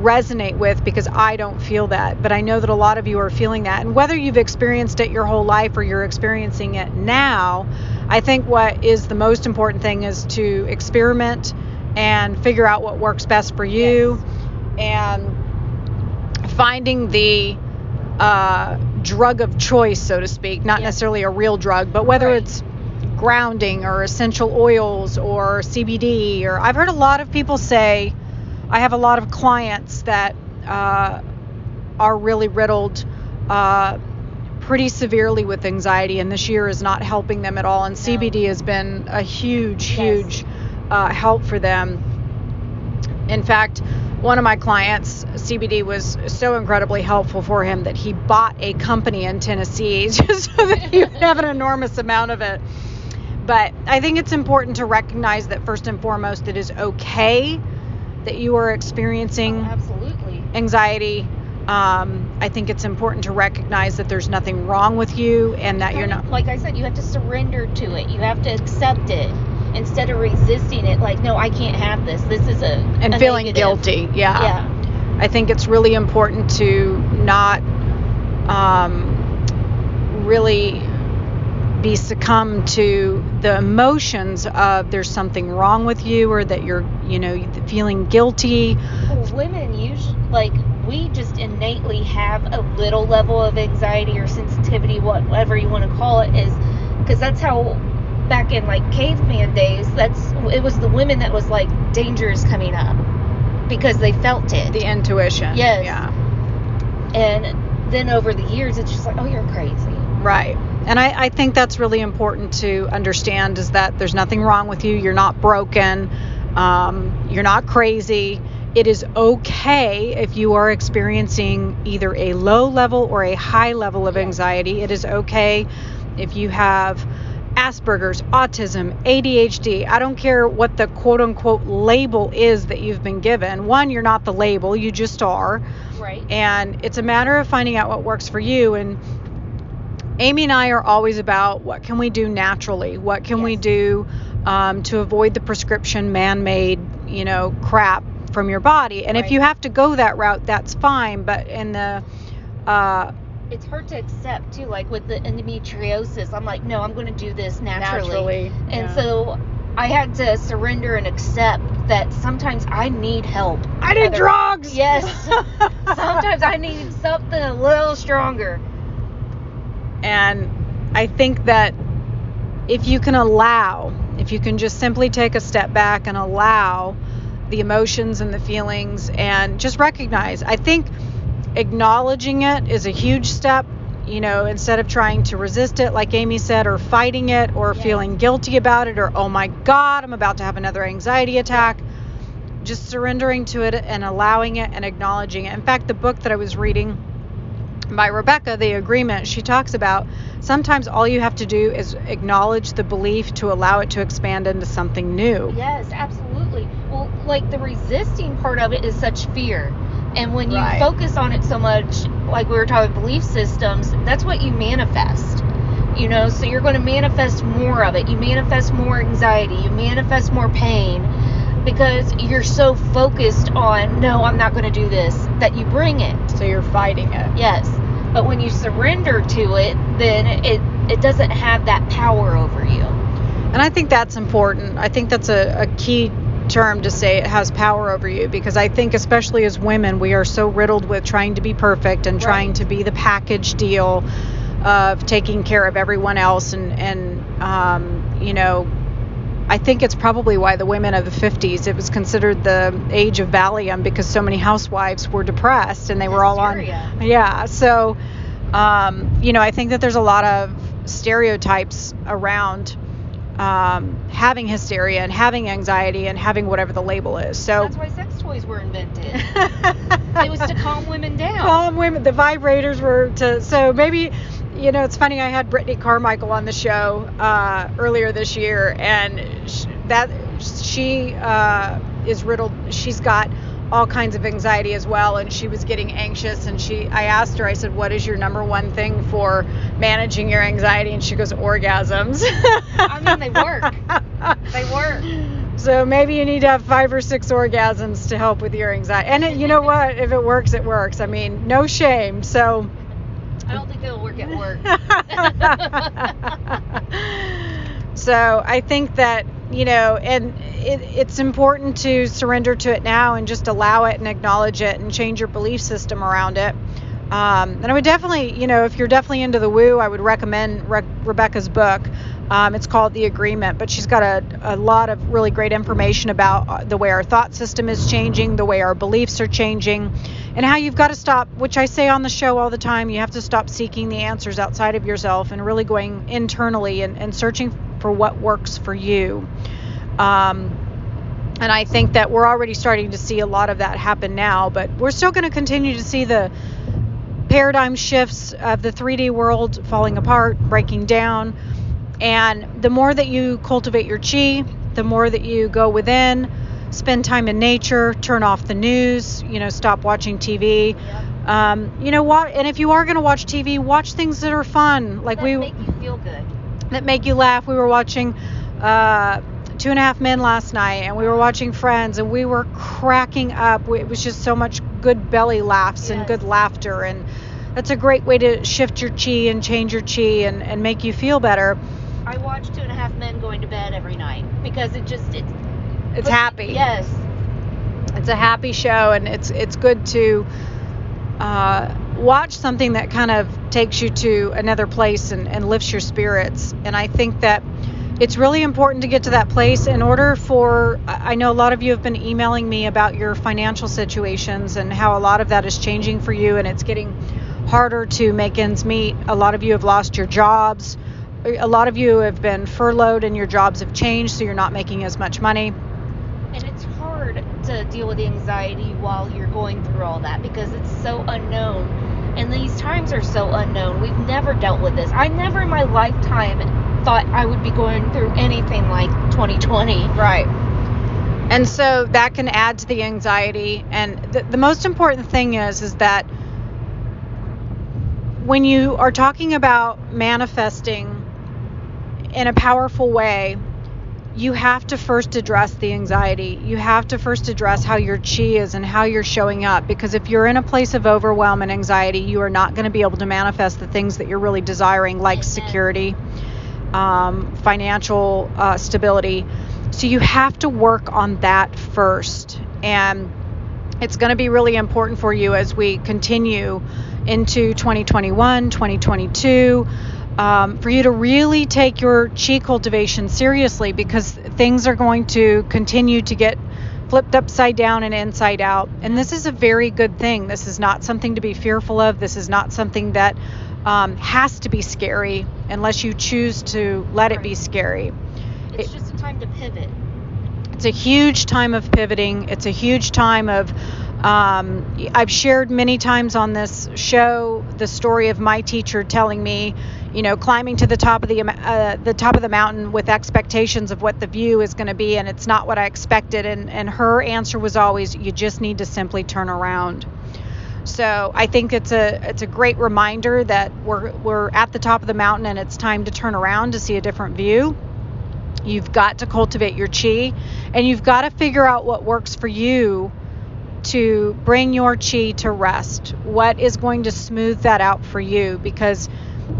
resonate with because I don't feel that. But I know that a lot of you are feeling that. And whether you've experienced it your whole life or you're experiencing it now, I think what is the most important thing is to experiment and figure out what works best for you and finding the uh, drug of choice, so to speak, not Yes. necessarily a real drug, but whether Right. it's grounding or essential oils or CBD or I've heard a lot of people say I have a lot of clients that uh, are really riddled uh, pretty severely with anxiety, and this year is not helping them at all. And CBD has been a huge, Yes. huge uh, help for them. In fact, one of my clients, CBD was so incredibly helpful for him that he bought a company in Tennessee just so that he would have an enormous amount of it. But I think it's important to recognize that first and foremost, it is okay that you are experiencing absolutely. anxiety. Um, I think it's important to recognize that there's nothing wrong with you and that you're not. Like I said, you have to surrender to it. You have to accept it instead of resisting it. Like, no, I can't have this. This is a And a feeling negative. guilty. Yeah. Yeah. I think it's really important to not um, really be succumb to the emotions of there's something wrong with you or that you're, you know, feeling guilty. Well, women usually like we just innately have a little level of anxiety or sensitivity, whatever you want to call it, is because that's how back in like caveman days. That's it was the women that was like danger is coming up because they felt it. The intuition. Yes. Yeah. and then over the years, it's just like, oh, you're crazy. Right. And I, I think that's really important to understand is that there's nothing wrong with you. You're not broken. Um, you're not crazy. It is okay if you are experiencing either a low level or a high level of anxiety. It is okay if you have Asperger's, autism, ADHD. I don't care what the quote unquote label is that you've been given. One, you're not the label, you just are Right. and it's a matter of finding out what works for you and amy and i are always about what can we do naturally what can we do um, to avoid the prescription man-made you know crap from your body and if you have to go that route that's fine but in the uh, it's hard to accept too. Like with the endometriosis, I'm like, no, I'm going to do this naturally. naturally And yeah. so I had to surrender and accept that sometimes I need help. i did Whether- drugs Yes. sometimes I need something a little stronger. And I think that if you can allow, if you can just simply take a step back and allow the emotions and the feelings and just recognize, I think acknowledging it is a huge step. You know, instead of trying to resist it, like Amy said, or fighting it, or Yes. feeling guilty about it, or oh my God, I'm about to have another anxiety attack, just surrendering to it and allowing it and acknowledging it. In fact, the book that I was reading by Rebecca, The Agreement, she talks about sometimes all you have to do is acknowledge the belief to allow it to expand into something new. Yes, absolutely. Well, like the resisting part of it is such fear. And when you Right. focus on it so much, like we were talking belief systems, that's what you manifest. You know, so you're going to manifest more of it. You manifest more anxiety. You manifest more pain because you're so focused on, no, I'm not going to do this, that you bring it. So you're fighting it. Yes. But when you surrender to it, then it, it doesn't have that power over you. And I think that's important. I think that's a, a key term to say it has power over you because I think, especially as women, we are so riddled with trying to be perfect and trying to be the package deal of taking care of everyone else. And, and um, you know, I think it's probably why the women of the 50s, it was considered the age of Valium because so many housewives were depressed and they were all on. Yeah. So, um, you know, I think that there's a lot of stereotypes around um, having hysteria and having anxiety and having whatever the label is. So, That's why sex toys were invented. it was to calm women down. calm women. The vibrators were to. So maybe, you know, it's funny. I had Brittany Carmichael on the show uh, earlier this year, and sh- that she uh, is riddled. She's got all kinds of anxiety as well, and she was getting anxious. And she, I asked her, I said, "What is your number one thing for managing your anxiety?" And she goes, "Orgasms." I mean, they work. They work. So maybe you need to have five or six orgasms to help with your anxiety. And it, you know what? If it works, it works. I mean, no shame. So. I don't think it'll work at work. so I think that you know, and it, it's important to surrender to it now and just allow it and acknowledge it and change your belief system around it. Um, and I would definitely, you know, if you're definitely into the woo, I would recommend Re- Rebecca's book. Um, it's called The Agreement, but she's got a, a lot of really great information about uh, the way our thought system is changing, the way our beliefs are changing, and how you've got to stop, which I say on the show all the time, you have to stop seeking the answers outside of yourself and really going internally and, and searching for what works for you. Um, and I think that we're already starting to see a lot of that happen now, but we're still going to continue to see the paradigm shifts of the 3D world falling apart, breaking down. And the more that you cultivate your chi, the more that you go within, spend time in nature, turn off the news, you know, stop watching TV. Um, you know what? And if you are going to watch TV, watch things that are fun, like That we make you feel good. that make you laugh. We were watching uh, Two and a Half Men last night, and we were watching Friends, and we were cracking up. It was just so much good belly laughs and good laughter, and that's a great way to shift your chi and change your chi and, and make you feel better. I watch Two and a Half Men going to bed every night because it just it. It's happy. Yes. it's a happy show and it's it's good to uh, watch something that kind of takes you to another place and, and lifts your spirits and i think that it's really important to get to that place in order for i know a lot of you have been emailing me about your financial situations and how a lot of that is changing for you and it's getting harder to make ends meet. A lot of you have lost your jobs. A lot of you have been furloughed and your jobs have changed so you're not making as much money. And it's hard to deal with anxiety while you're going through all that because it's so unknown. And these times are so unknown. We've never dealt with this. I never in my lifetime thought I would be going through anything like 2020. Right. And so that can add to the anxiety. And the, the most important thing is is that when you are talking about manifesting in a powerful way, you have to first address the anxiety. You have to first address how your chi is and how you're showing up. Because if you're in a place of overwhelm and anxiety, you are not going to be able to manifest the things that you're really desiring, like security, um, financial uh, stability. So you have to work on that first. And it's going to be really important for you as we continue into 2021, 2022. Um, for you to really take your chi cultivation seriously because things are going to continue to get flipped upside down and inside out. And this is a very good thing. This is not something to be fearful of. This is not something that um, has to be scary unless you choose to let it be scary. It's It- just a time to pivot. it's a huge time of pivoting. It's a huge time of. Um, I've shared many times on this show the story of my teacher telling me, you know, climbing to the top of the uh, the top of the mountain with expectations of what the view is going to be, and it's not what I expected. And and her answer was always, you just need to simply turn around. So I think it's a it's a great reminder that we're we're at the top of the mountain and it's time to turn around to see a different view. You've got to cultivate your chi and you've got to figure out what works for you to bring your chi to rest. What is going to smooth that out for you because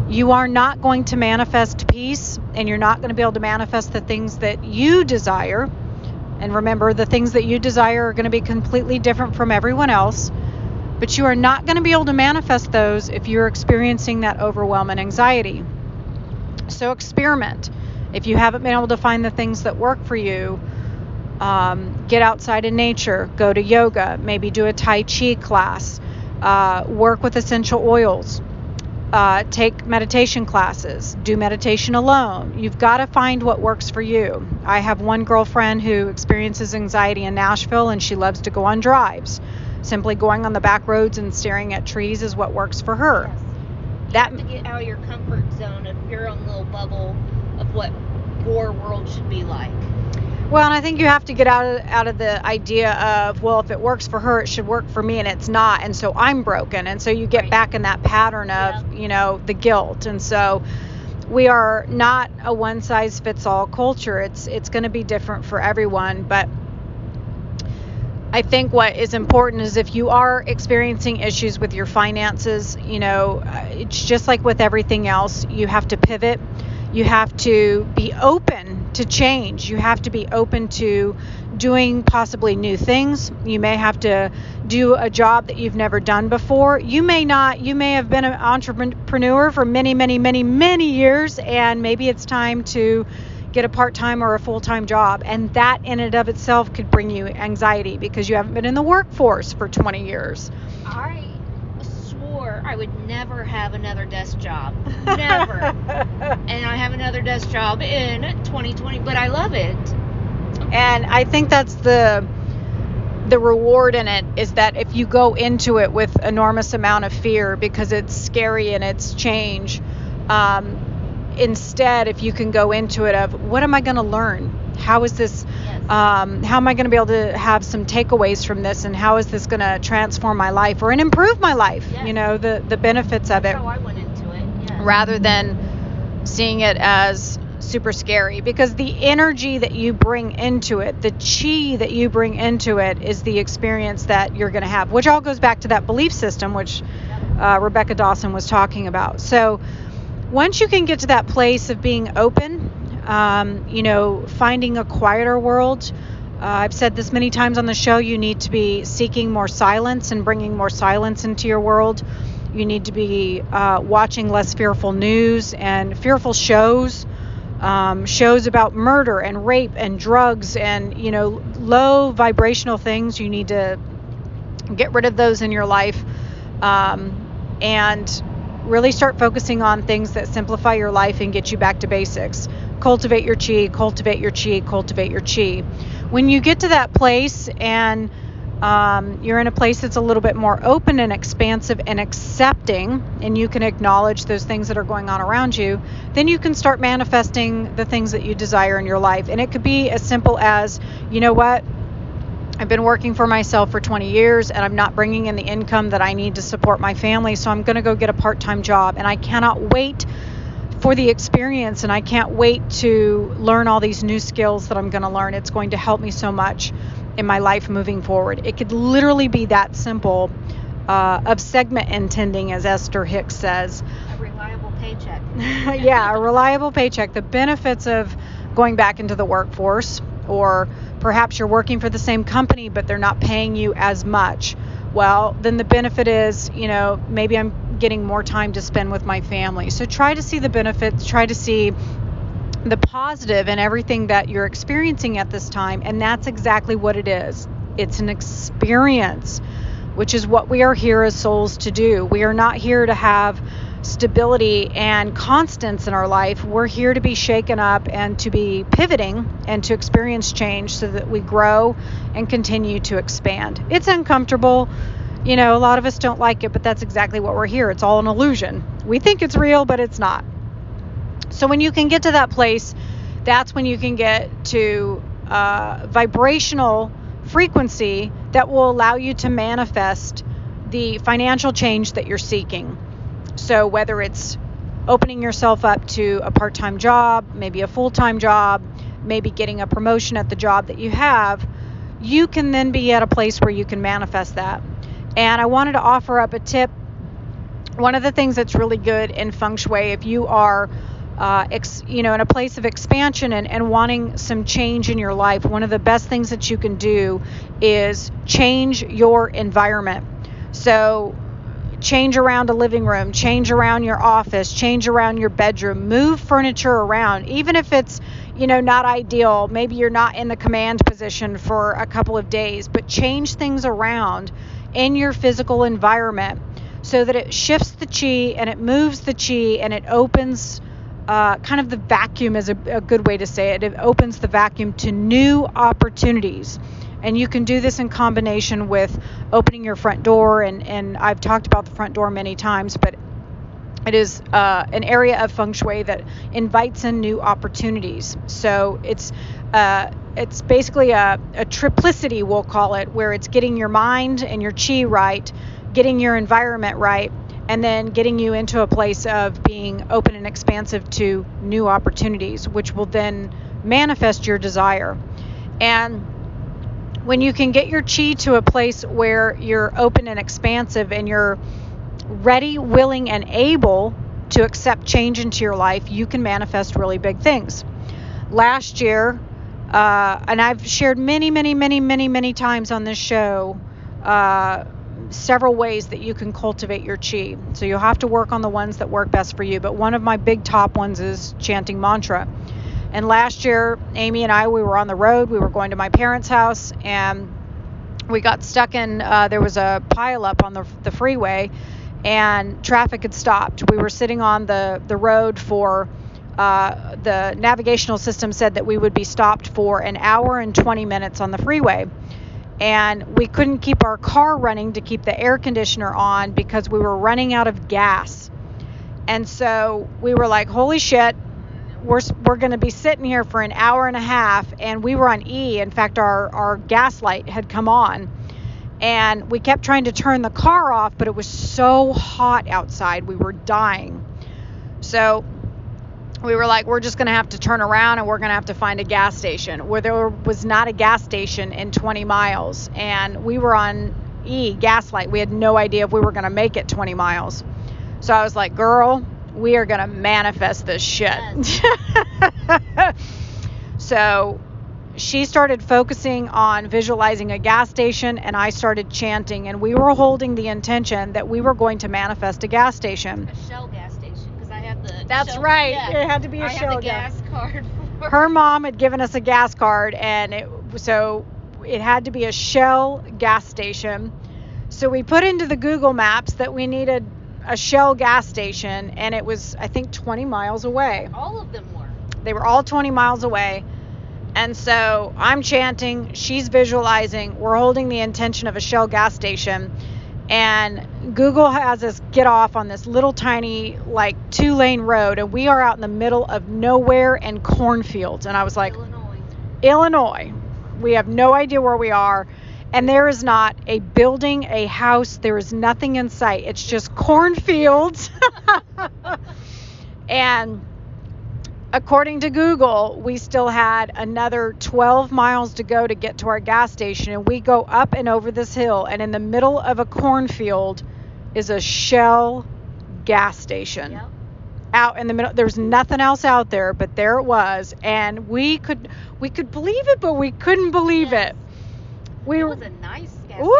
you are not going to manifest peace and you're not going to be able to manifest the things that you desire. And remember, the things that you desire are going to be completely different from everyone else. But you are not going to be able to manifest those if you're experiencing that overwhelm and anxiety. So experiment. If you haven't been able to find the things that work for you, um, get outside in nature, go to yoga, maybe do a Tai Chi class, uh, work with essential oils, uh, take meditation classes, do meditation alone. You've got to find what works for you. I have one girlfriend who experiences anxiety in Nashville and she loves to go on drives. Simply going on the back roads and staring at trees is what works for her. Yes. You that have to get out of your comfort zone of your own little bubble of what your world should be like. Well, and I think you have to get out of out of the idea of well, if it works for her, it should work for me, and it's not, and so I'm broken, and so you get Right. back in that pattern of you know the guilt, and so we are not a one size fits all culture. It's it's going to be different for everyone, but I think what is important is if you are experiencing issues with your finances, you know, uh, it's just like with everything else, you have to pivot. You have to be open to change. You have to be open to doing possibly new things. You may have to do a job that you've never done before. You may not, you may have been an entrepreneur for many, many, many, many years, and maybe it's time to get a part time or a full time job. And that in and of itself could bring you anxiety because you haven't been in the workforce for 20 years. I I would never have another desk job. Never. and I have another desk job in 2020, but I love it. and I think that's the the reward in it is that if you go into it with enormous amount of fear because it's scary and it's change um, instead if you can go into it of what am i going to learn how is this um, how am i going to be able to have some takeaways from this and how is this going to transform my life or and improve my life Yes. you know the the benefits of it how I went into it. Yeah. rather than seeing it as super scary because the energy that you bring into it, the chi that you bring into it is the experience that you're going to have, which all goes back to that belief system, which uh, Rebecca Dawson was talking about. So once you can get to that place of being open, um, you know, finding a quieter world. Uh, I've said this many times on the show. You need to be seeking more silence and bringing more silence into your world. You need to be uh, watching less fearful news and fearful shows, um, shows about murder and rape and drugs and you know low vibrational things. You need to get rid of those in your life, um, and really start focusing on things that simplify your life and get you back to basics. Cultivate your chi, cultivate your chi, cultivate your chi. When you get to that place and um, you're in a place that's a little bit more open and expansive and accepting, and you can acknowledge those things that are going on around you, then you can start manifesting the things that you desire in your life. And it could be as simple as, you know what? I've been working for myself for 20 years and I'm not bringing in the income that I need to support my family, so I'm going to go get a part time job. And I cannot wait for the experience and I can't wait to learn all these new skills that I'm going to learn. It's going to help me so much in my life moving forward. It could literally be that simple uh, of segment intending, as Esther Hicks says. A reliable paycheck. yeah, a reliable paycheck. The benefits of going back into the workforce, or perhaps you're working for the same company but they're not paying you as much. Well, then the benefit is, you know, maybe I'm getting more time to spend with my family. So try to see the benefits, try to see the positive in everything that you're experiencing at this time, and that's exactly what it is. It's an experience, which is what we are here as souls to do. We are not here to have stability and constance in our life. We're here to be shaken up and to be pivoting and to experience change so that we grow and continue to expand. It's uncomfortable. You know, a lot of us don't like it, but that's exactly what we're here. It's all an illusion. We think it's real, but it's not. So when you can get to that place, that's when you can get to uh, vibrational frequency that will allow you to manifest the financial change that you're seeking. So, whether it's opening yourself up to a part time job, maybe a full time job, maybe getting a promotion at the job that you have, you can then be at a place where you can manifest that. And I wanted to offer up a tip. One of the things that's really good in feng shui, if you are uh, ex, you know, in a place of expansion and, and wanting some change in your life, one of the best things that you can do is change your environment. So, change around a living room, change around your office, change around your bedroom, move furniture around, even if it's you know not ideal. Maybe you're not in the command position for a couple of days, but change things around in your physical environment so that it shifts the chi and it moves the chi and it opens uh, kind of the vacuum is a, a good way to say it. It opens the vacuum to new opportunities. And you can do this in combination with opening your front door. And, and I've talked about the front door many times, but it is uh, an area of feng shui that invites in new opportunities. So it's uh, it's basically a, a triplicity, we'll call it, where it's getting your mind and your chi right, getting your environment right, and then getting you into a place of being open and expansive to new opportunities, which will then manifest your desire. And when you can get your chi to a place where you're open and expansive and you're ready, willing, and able to accept change into your life, you can manifest really big things. Last year, uh, and I've shared many, many, many, many, many times on this show uh, several ways that you can cultivate your chi. So you'll have to work on the ones that work best for you. But one of my big top ones is chanting mantra. And last year, Amy and I, we were on the road. We were going to my parents' house, and we got stuck in. Uh, there was a pileup on the the freeway, and traffic had stopped. We were sitting on the the road for. Uh, the navigational system said that we would be stopped for an hour and 20 minutes on the freeway and we couldn't keep our car running to keep the air conditioner on because we were running out of gas. And so we were like, holy shit, we're, we're going to be sitting here for an hour and a half. And we were on E. In fact, our, our gas light had come on. And we kept trying to turn the car off, but it was so hot outside. We were dying. So we were like, we're just going to have to turn around and we're going to have to find a gas station where there was not a gas station in 20 miles. And we were on E, Gaslight. We had no idea if we were going to make it 20 miles. So I was like, girl, we are going to manifest this shit. Yes. so she started focusing on visualizing a gas station and I started chanting and we were holding the intention that we were going to manifest a gas station. A shell gas station because I had the That's shell, right. Yeah, it had to be a I shell had gas. card. For Her mom had given us a gas card and it so it had to be a Shell gas station. So we put into the Google Maps that we needed a Shell gas station and it was I think 20 miles away. all of them were. They were all 20 miles away. And so I'm chanting, she's visualizing, we're holding the intention of a Shell gas station. And Google has us get off on this little tiny, like, two lane road. And we are out in the middle of nowhere and cornfields. And I was like, Illinois. Illinois. We have no idea where we are. And there is not a building, a house, there is nothing in sight. It's just cornfields. and according to Google, we still had another 12 miles to go to get to our gas station. And we go up and over this hill, and in the middle of a cornfield is a Shell gas station Yep. out in the middle there's nothing else out there but there it was and we could we could believe it but we couldn't believe Yes. it we It was a nice gas Woo,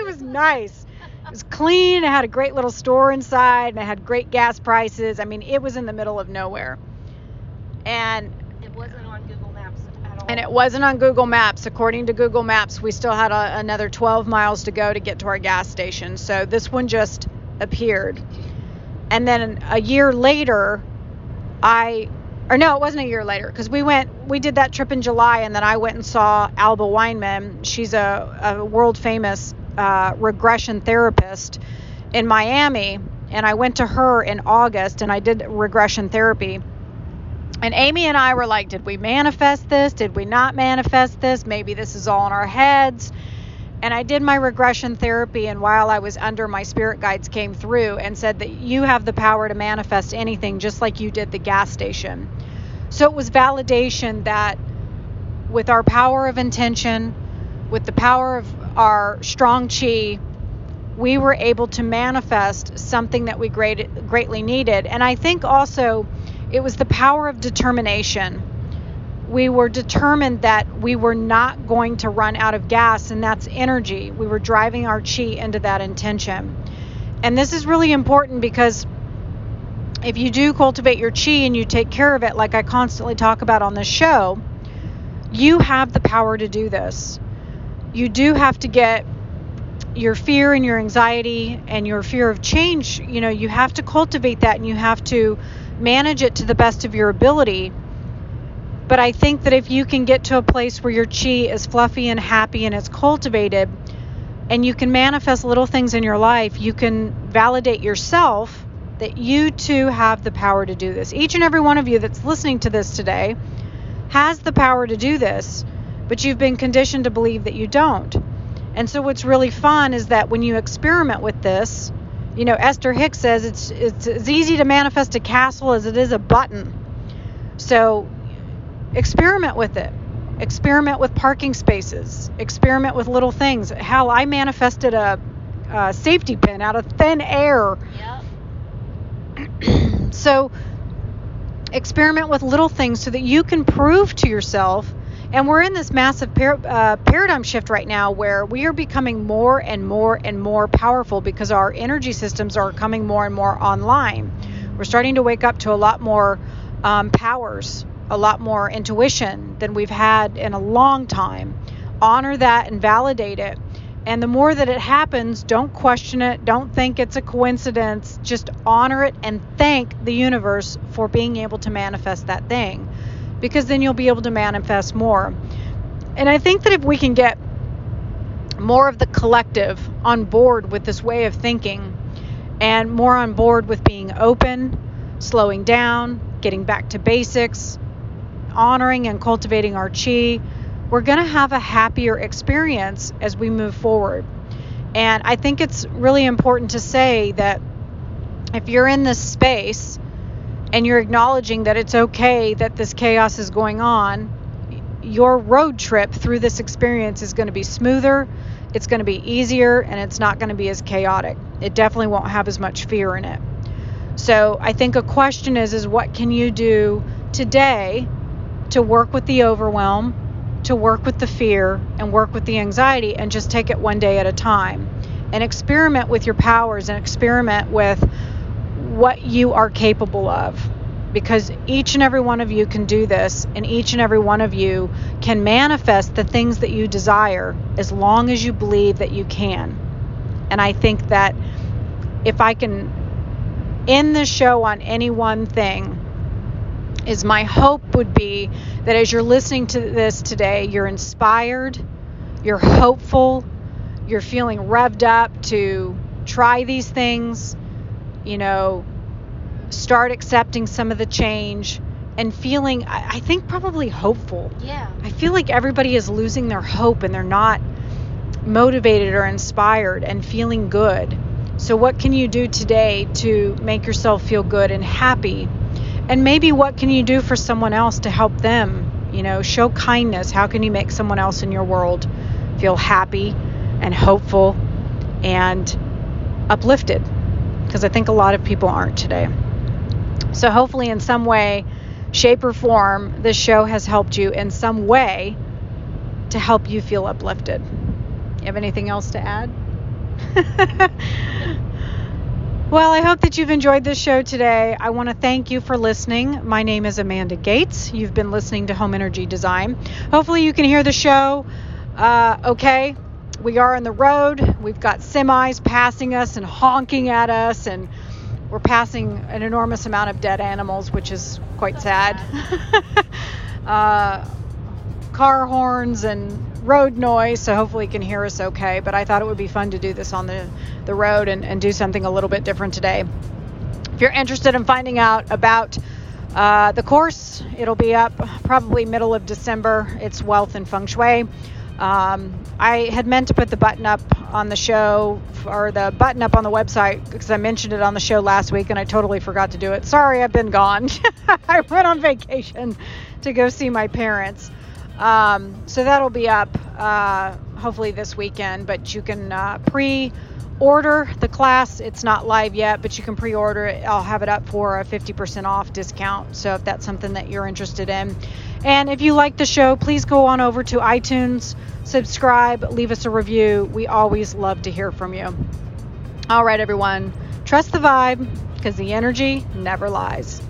it was nice it was clean it had a great little store inside and it had great gas prices i mean it was in the middle of nowhere and. It wasn't on Google Maps at all. and it wasn't on Google Maps. According to Google Maps, we still had a, another 12 miles to go to get to our gas station. So this one just appeared. And then a year later, I, or no, it wasn't a year later because we went, we did that trip in July and then I went and saw Alba Weinman. She's a, a world famous uh, regression therapist in Miami. And I went to her in August and I did regression therapy. And Amy and I were like, did we manifest this? Did we not manifest this? Maybe this is all in our heads. And I did my regression therapy, and while I was under, my spirit guides came through and said that you have the power to manifest anything, just like you did the gas station. So it was validation that with our power of intention, with the power of our strong chi, we were able to manifest something that we great, greatly needed. And I think also it was the power of determination. We were determined that we were not going to run out of gas, and that's energy. We were driving our chi into that intention. And this is really important because if you do cultivate your chi and you take care of it, like I constantly talk about on this show, you have the power to do this. You do have to get your fear and your anxiety and your fear of change, you know, you have to cultivate that and you have to manage it to the best of your ability. But I think that if you can get to a place where your chi is fluffy and happy and it's cultivated, and you can manifest little things in your life, you can validate yourself that you too have the power to do this. Each and every one of you that's listening to this today has the power to do this, but you've been conditioned to believe that you don't. And so what's really fun is that when you experiment with this, you know, Esther Hicks says it's it's as easy to manifest a castle as it is a button. So experiment with it. Experiment with parking spaces. Experiment with little things. Hell, I manifested a, a safety pin out of thin air. Yep. so experiment with little things so that you can prove to yourself and we're in this massive par- uh, paradigm shift right now where we are becoming more and more and more powerful because our energy systems are coming more and more online. We're starting to wake up to a lot more um, powers, a lot more intuition than we've had in a long time. Honor that and validate it. And the more that it happens, don't question it. Don't think it's a coincidence. Just honor it and thank the universe for being able to manifest that thing because then you'll be able to manifest more. And I think that if we can get more of the collective on board with this way of thinking and more on board with being open, slowing down, getting back to basics, honoring and cultivating our chi, we're going to have a happier experience as we move forward. And I think it's really important to say that if you're in this space and you're acknowledging that it's okay that this chaos is going on, your road trip through this experience is going to be smoother, it's going to be easier, and it's not going to be as chaotic. It definitely won't have as much fear in it. So I think a question is is what can you do today to work with the overwhelm, to work with the fear, and work with the anxiety, and just take it one day at a time, and experiment with your powers and experiment with what you are capable of because each and every one of you can do this and each and every one of you can manifest the things that you desire as long as you believe that you can. And I think that if I can end the show on any one thing is my hope would be that as you're listening to this today, you're inspired, you're hopeful, you're feeling revved up to try these things you know, start accepting some of the change and feeling, I, think, probably hopeful. Yeah. I feel like everybody is losing their hope and they're not motivated or inspired and feeling good. So, what can you do today to make yourself feel good and happy? And maybe what can you do for someone else to help them? You know, show kindness. How can you make someone else in your world feel happy and hopeful and uplifted? Because I think a lot of people aren't today. So, hopefully, in some way, shape, or form, this show has helped you in some way to help you feel uplifted. You have anything else to add? well, I hope that you've enjoyed this show today. I want to thank you for listening. My name is Amanda Gates. You've been listening to Home Energy Design. Hopefully, you can hear the show uh, okay we are on the road. We've got semis passing us and honking at us, and we're passing an enormous amount of dead animals, which is quite sad. uh, car horns and road noise, so hopefully you can hear us okay. But I thought it would be fun to do this on the, the road and, and do something a little bit different today. If you're interested in finding out about uh, the course, it'll be up probably middle of December. It's Wealth and Feng Shui. Um, I had meant to put the button up on the show or the button up on the website because I mentioned it on the show last week and I totally forgot to do it. Sorry, I've been gone. I went on vacation to go see my parents. Um, so that'll be up uh, hopefully this weekend, but you can uh, pre order the class. It's not live yet, but you can pre order it. I'll have it up for a 50% off discount. So if that's something that you're interested in. And if you like the show, please go on over to iTunes, subscribe, leave us a review. We always love to hear from you. All right, everyone, trust the vibe because the energy never lies.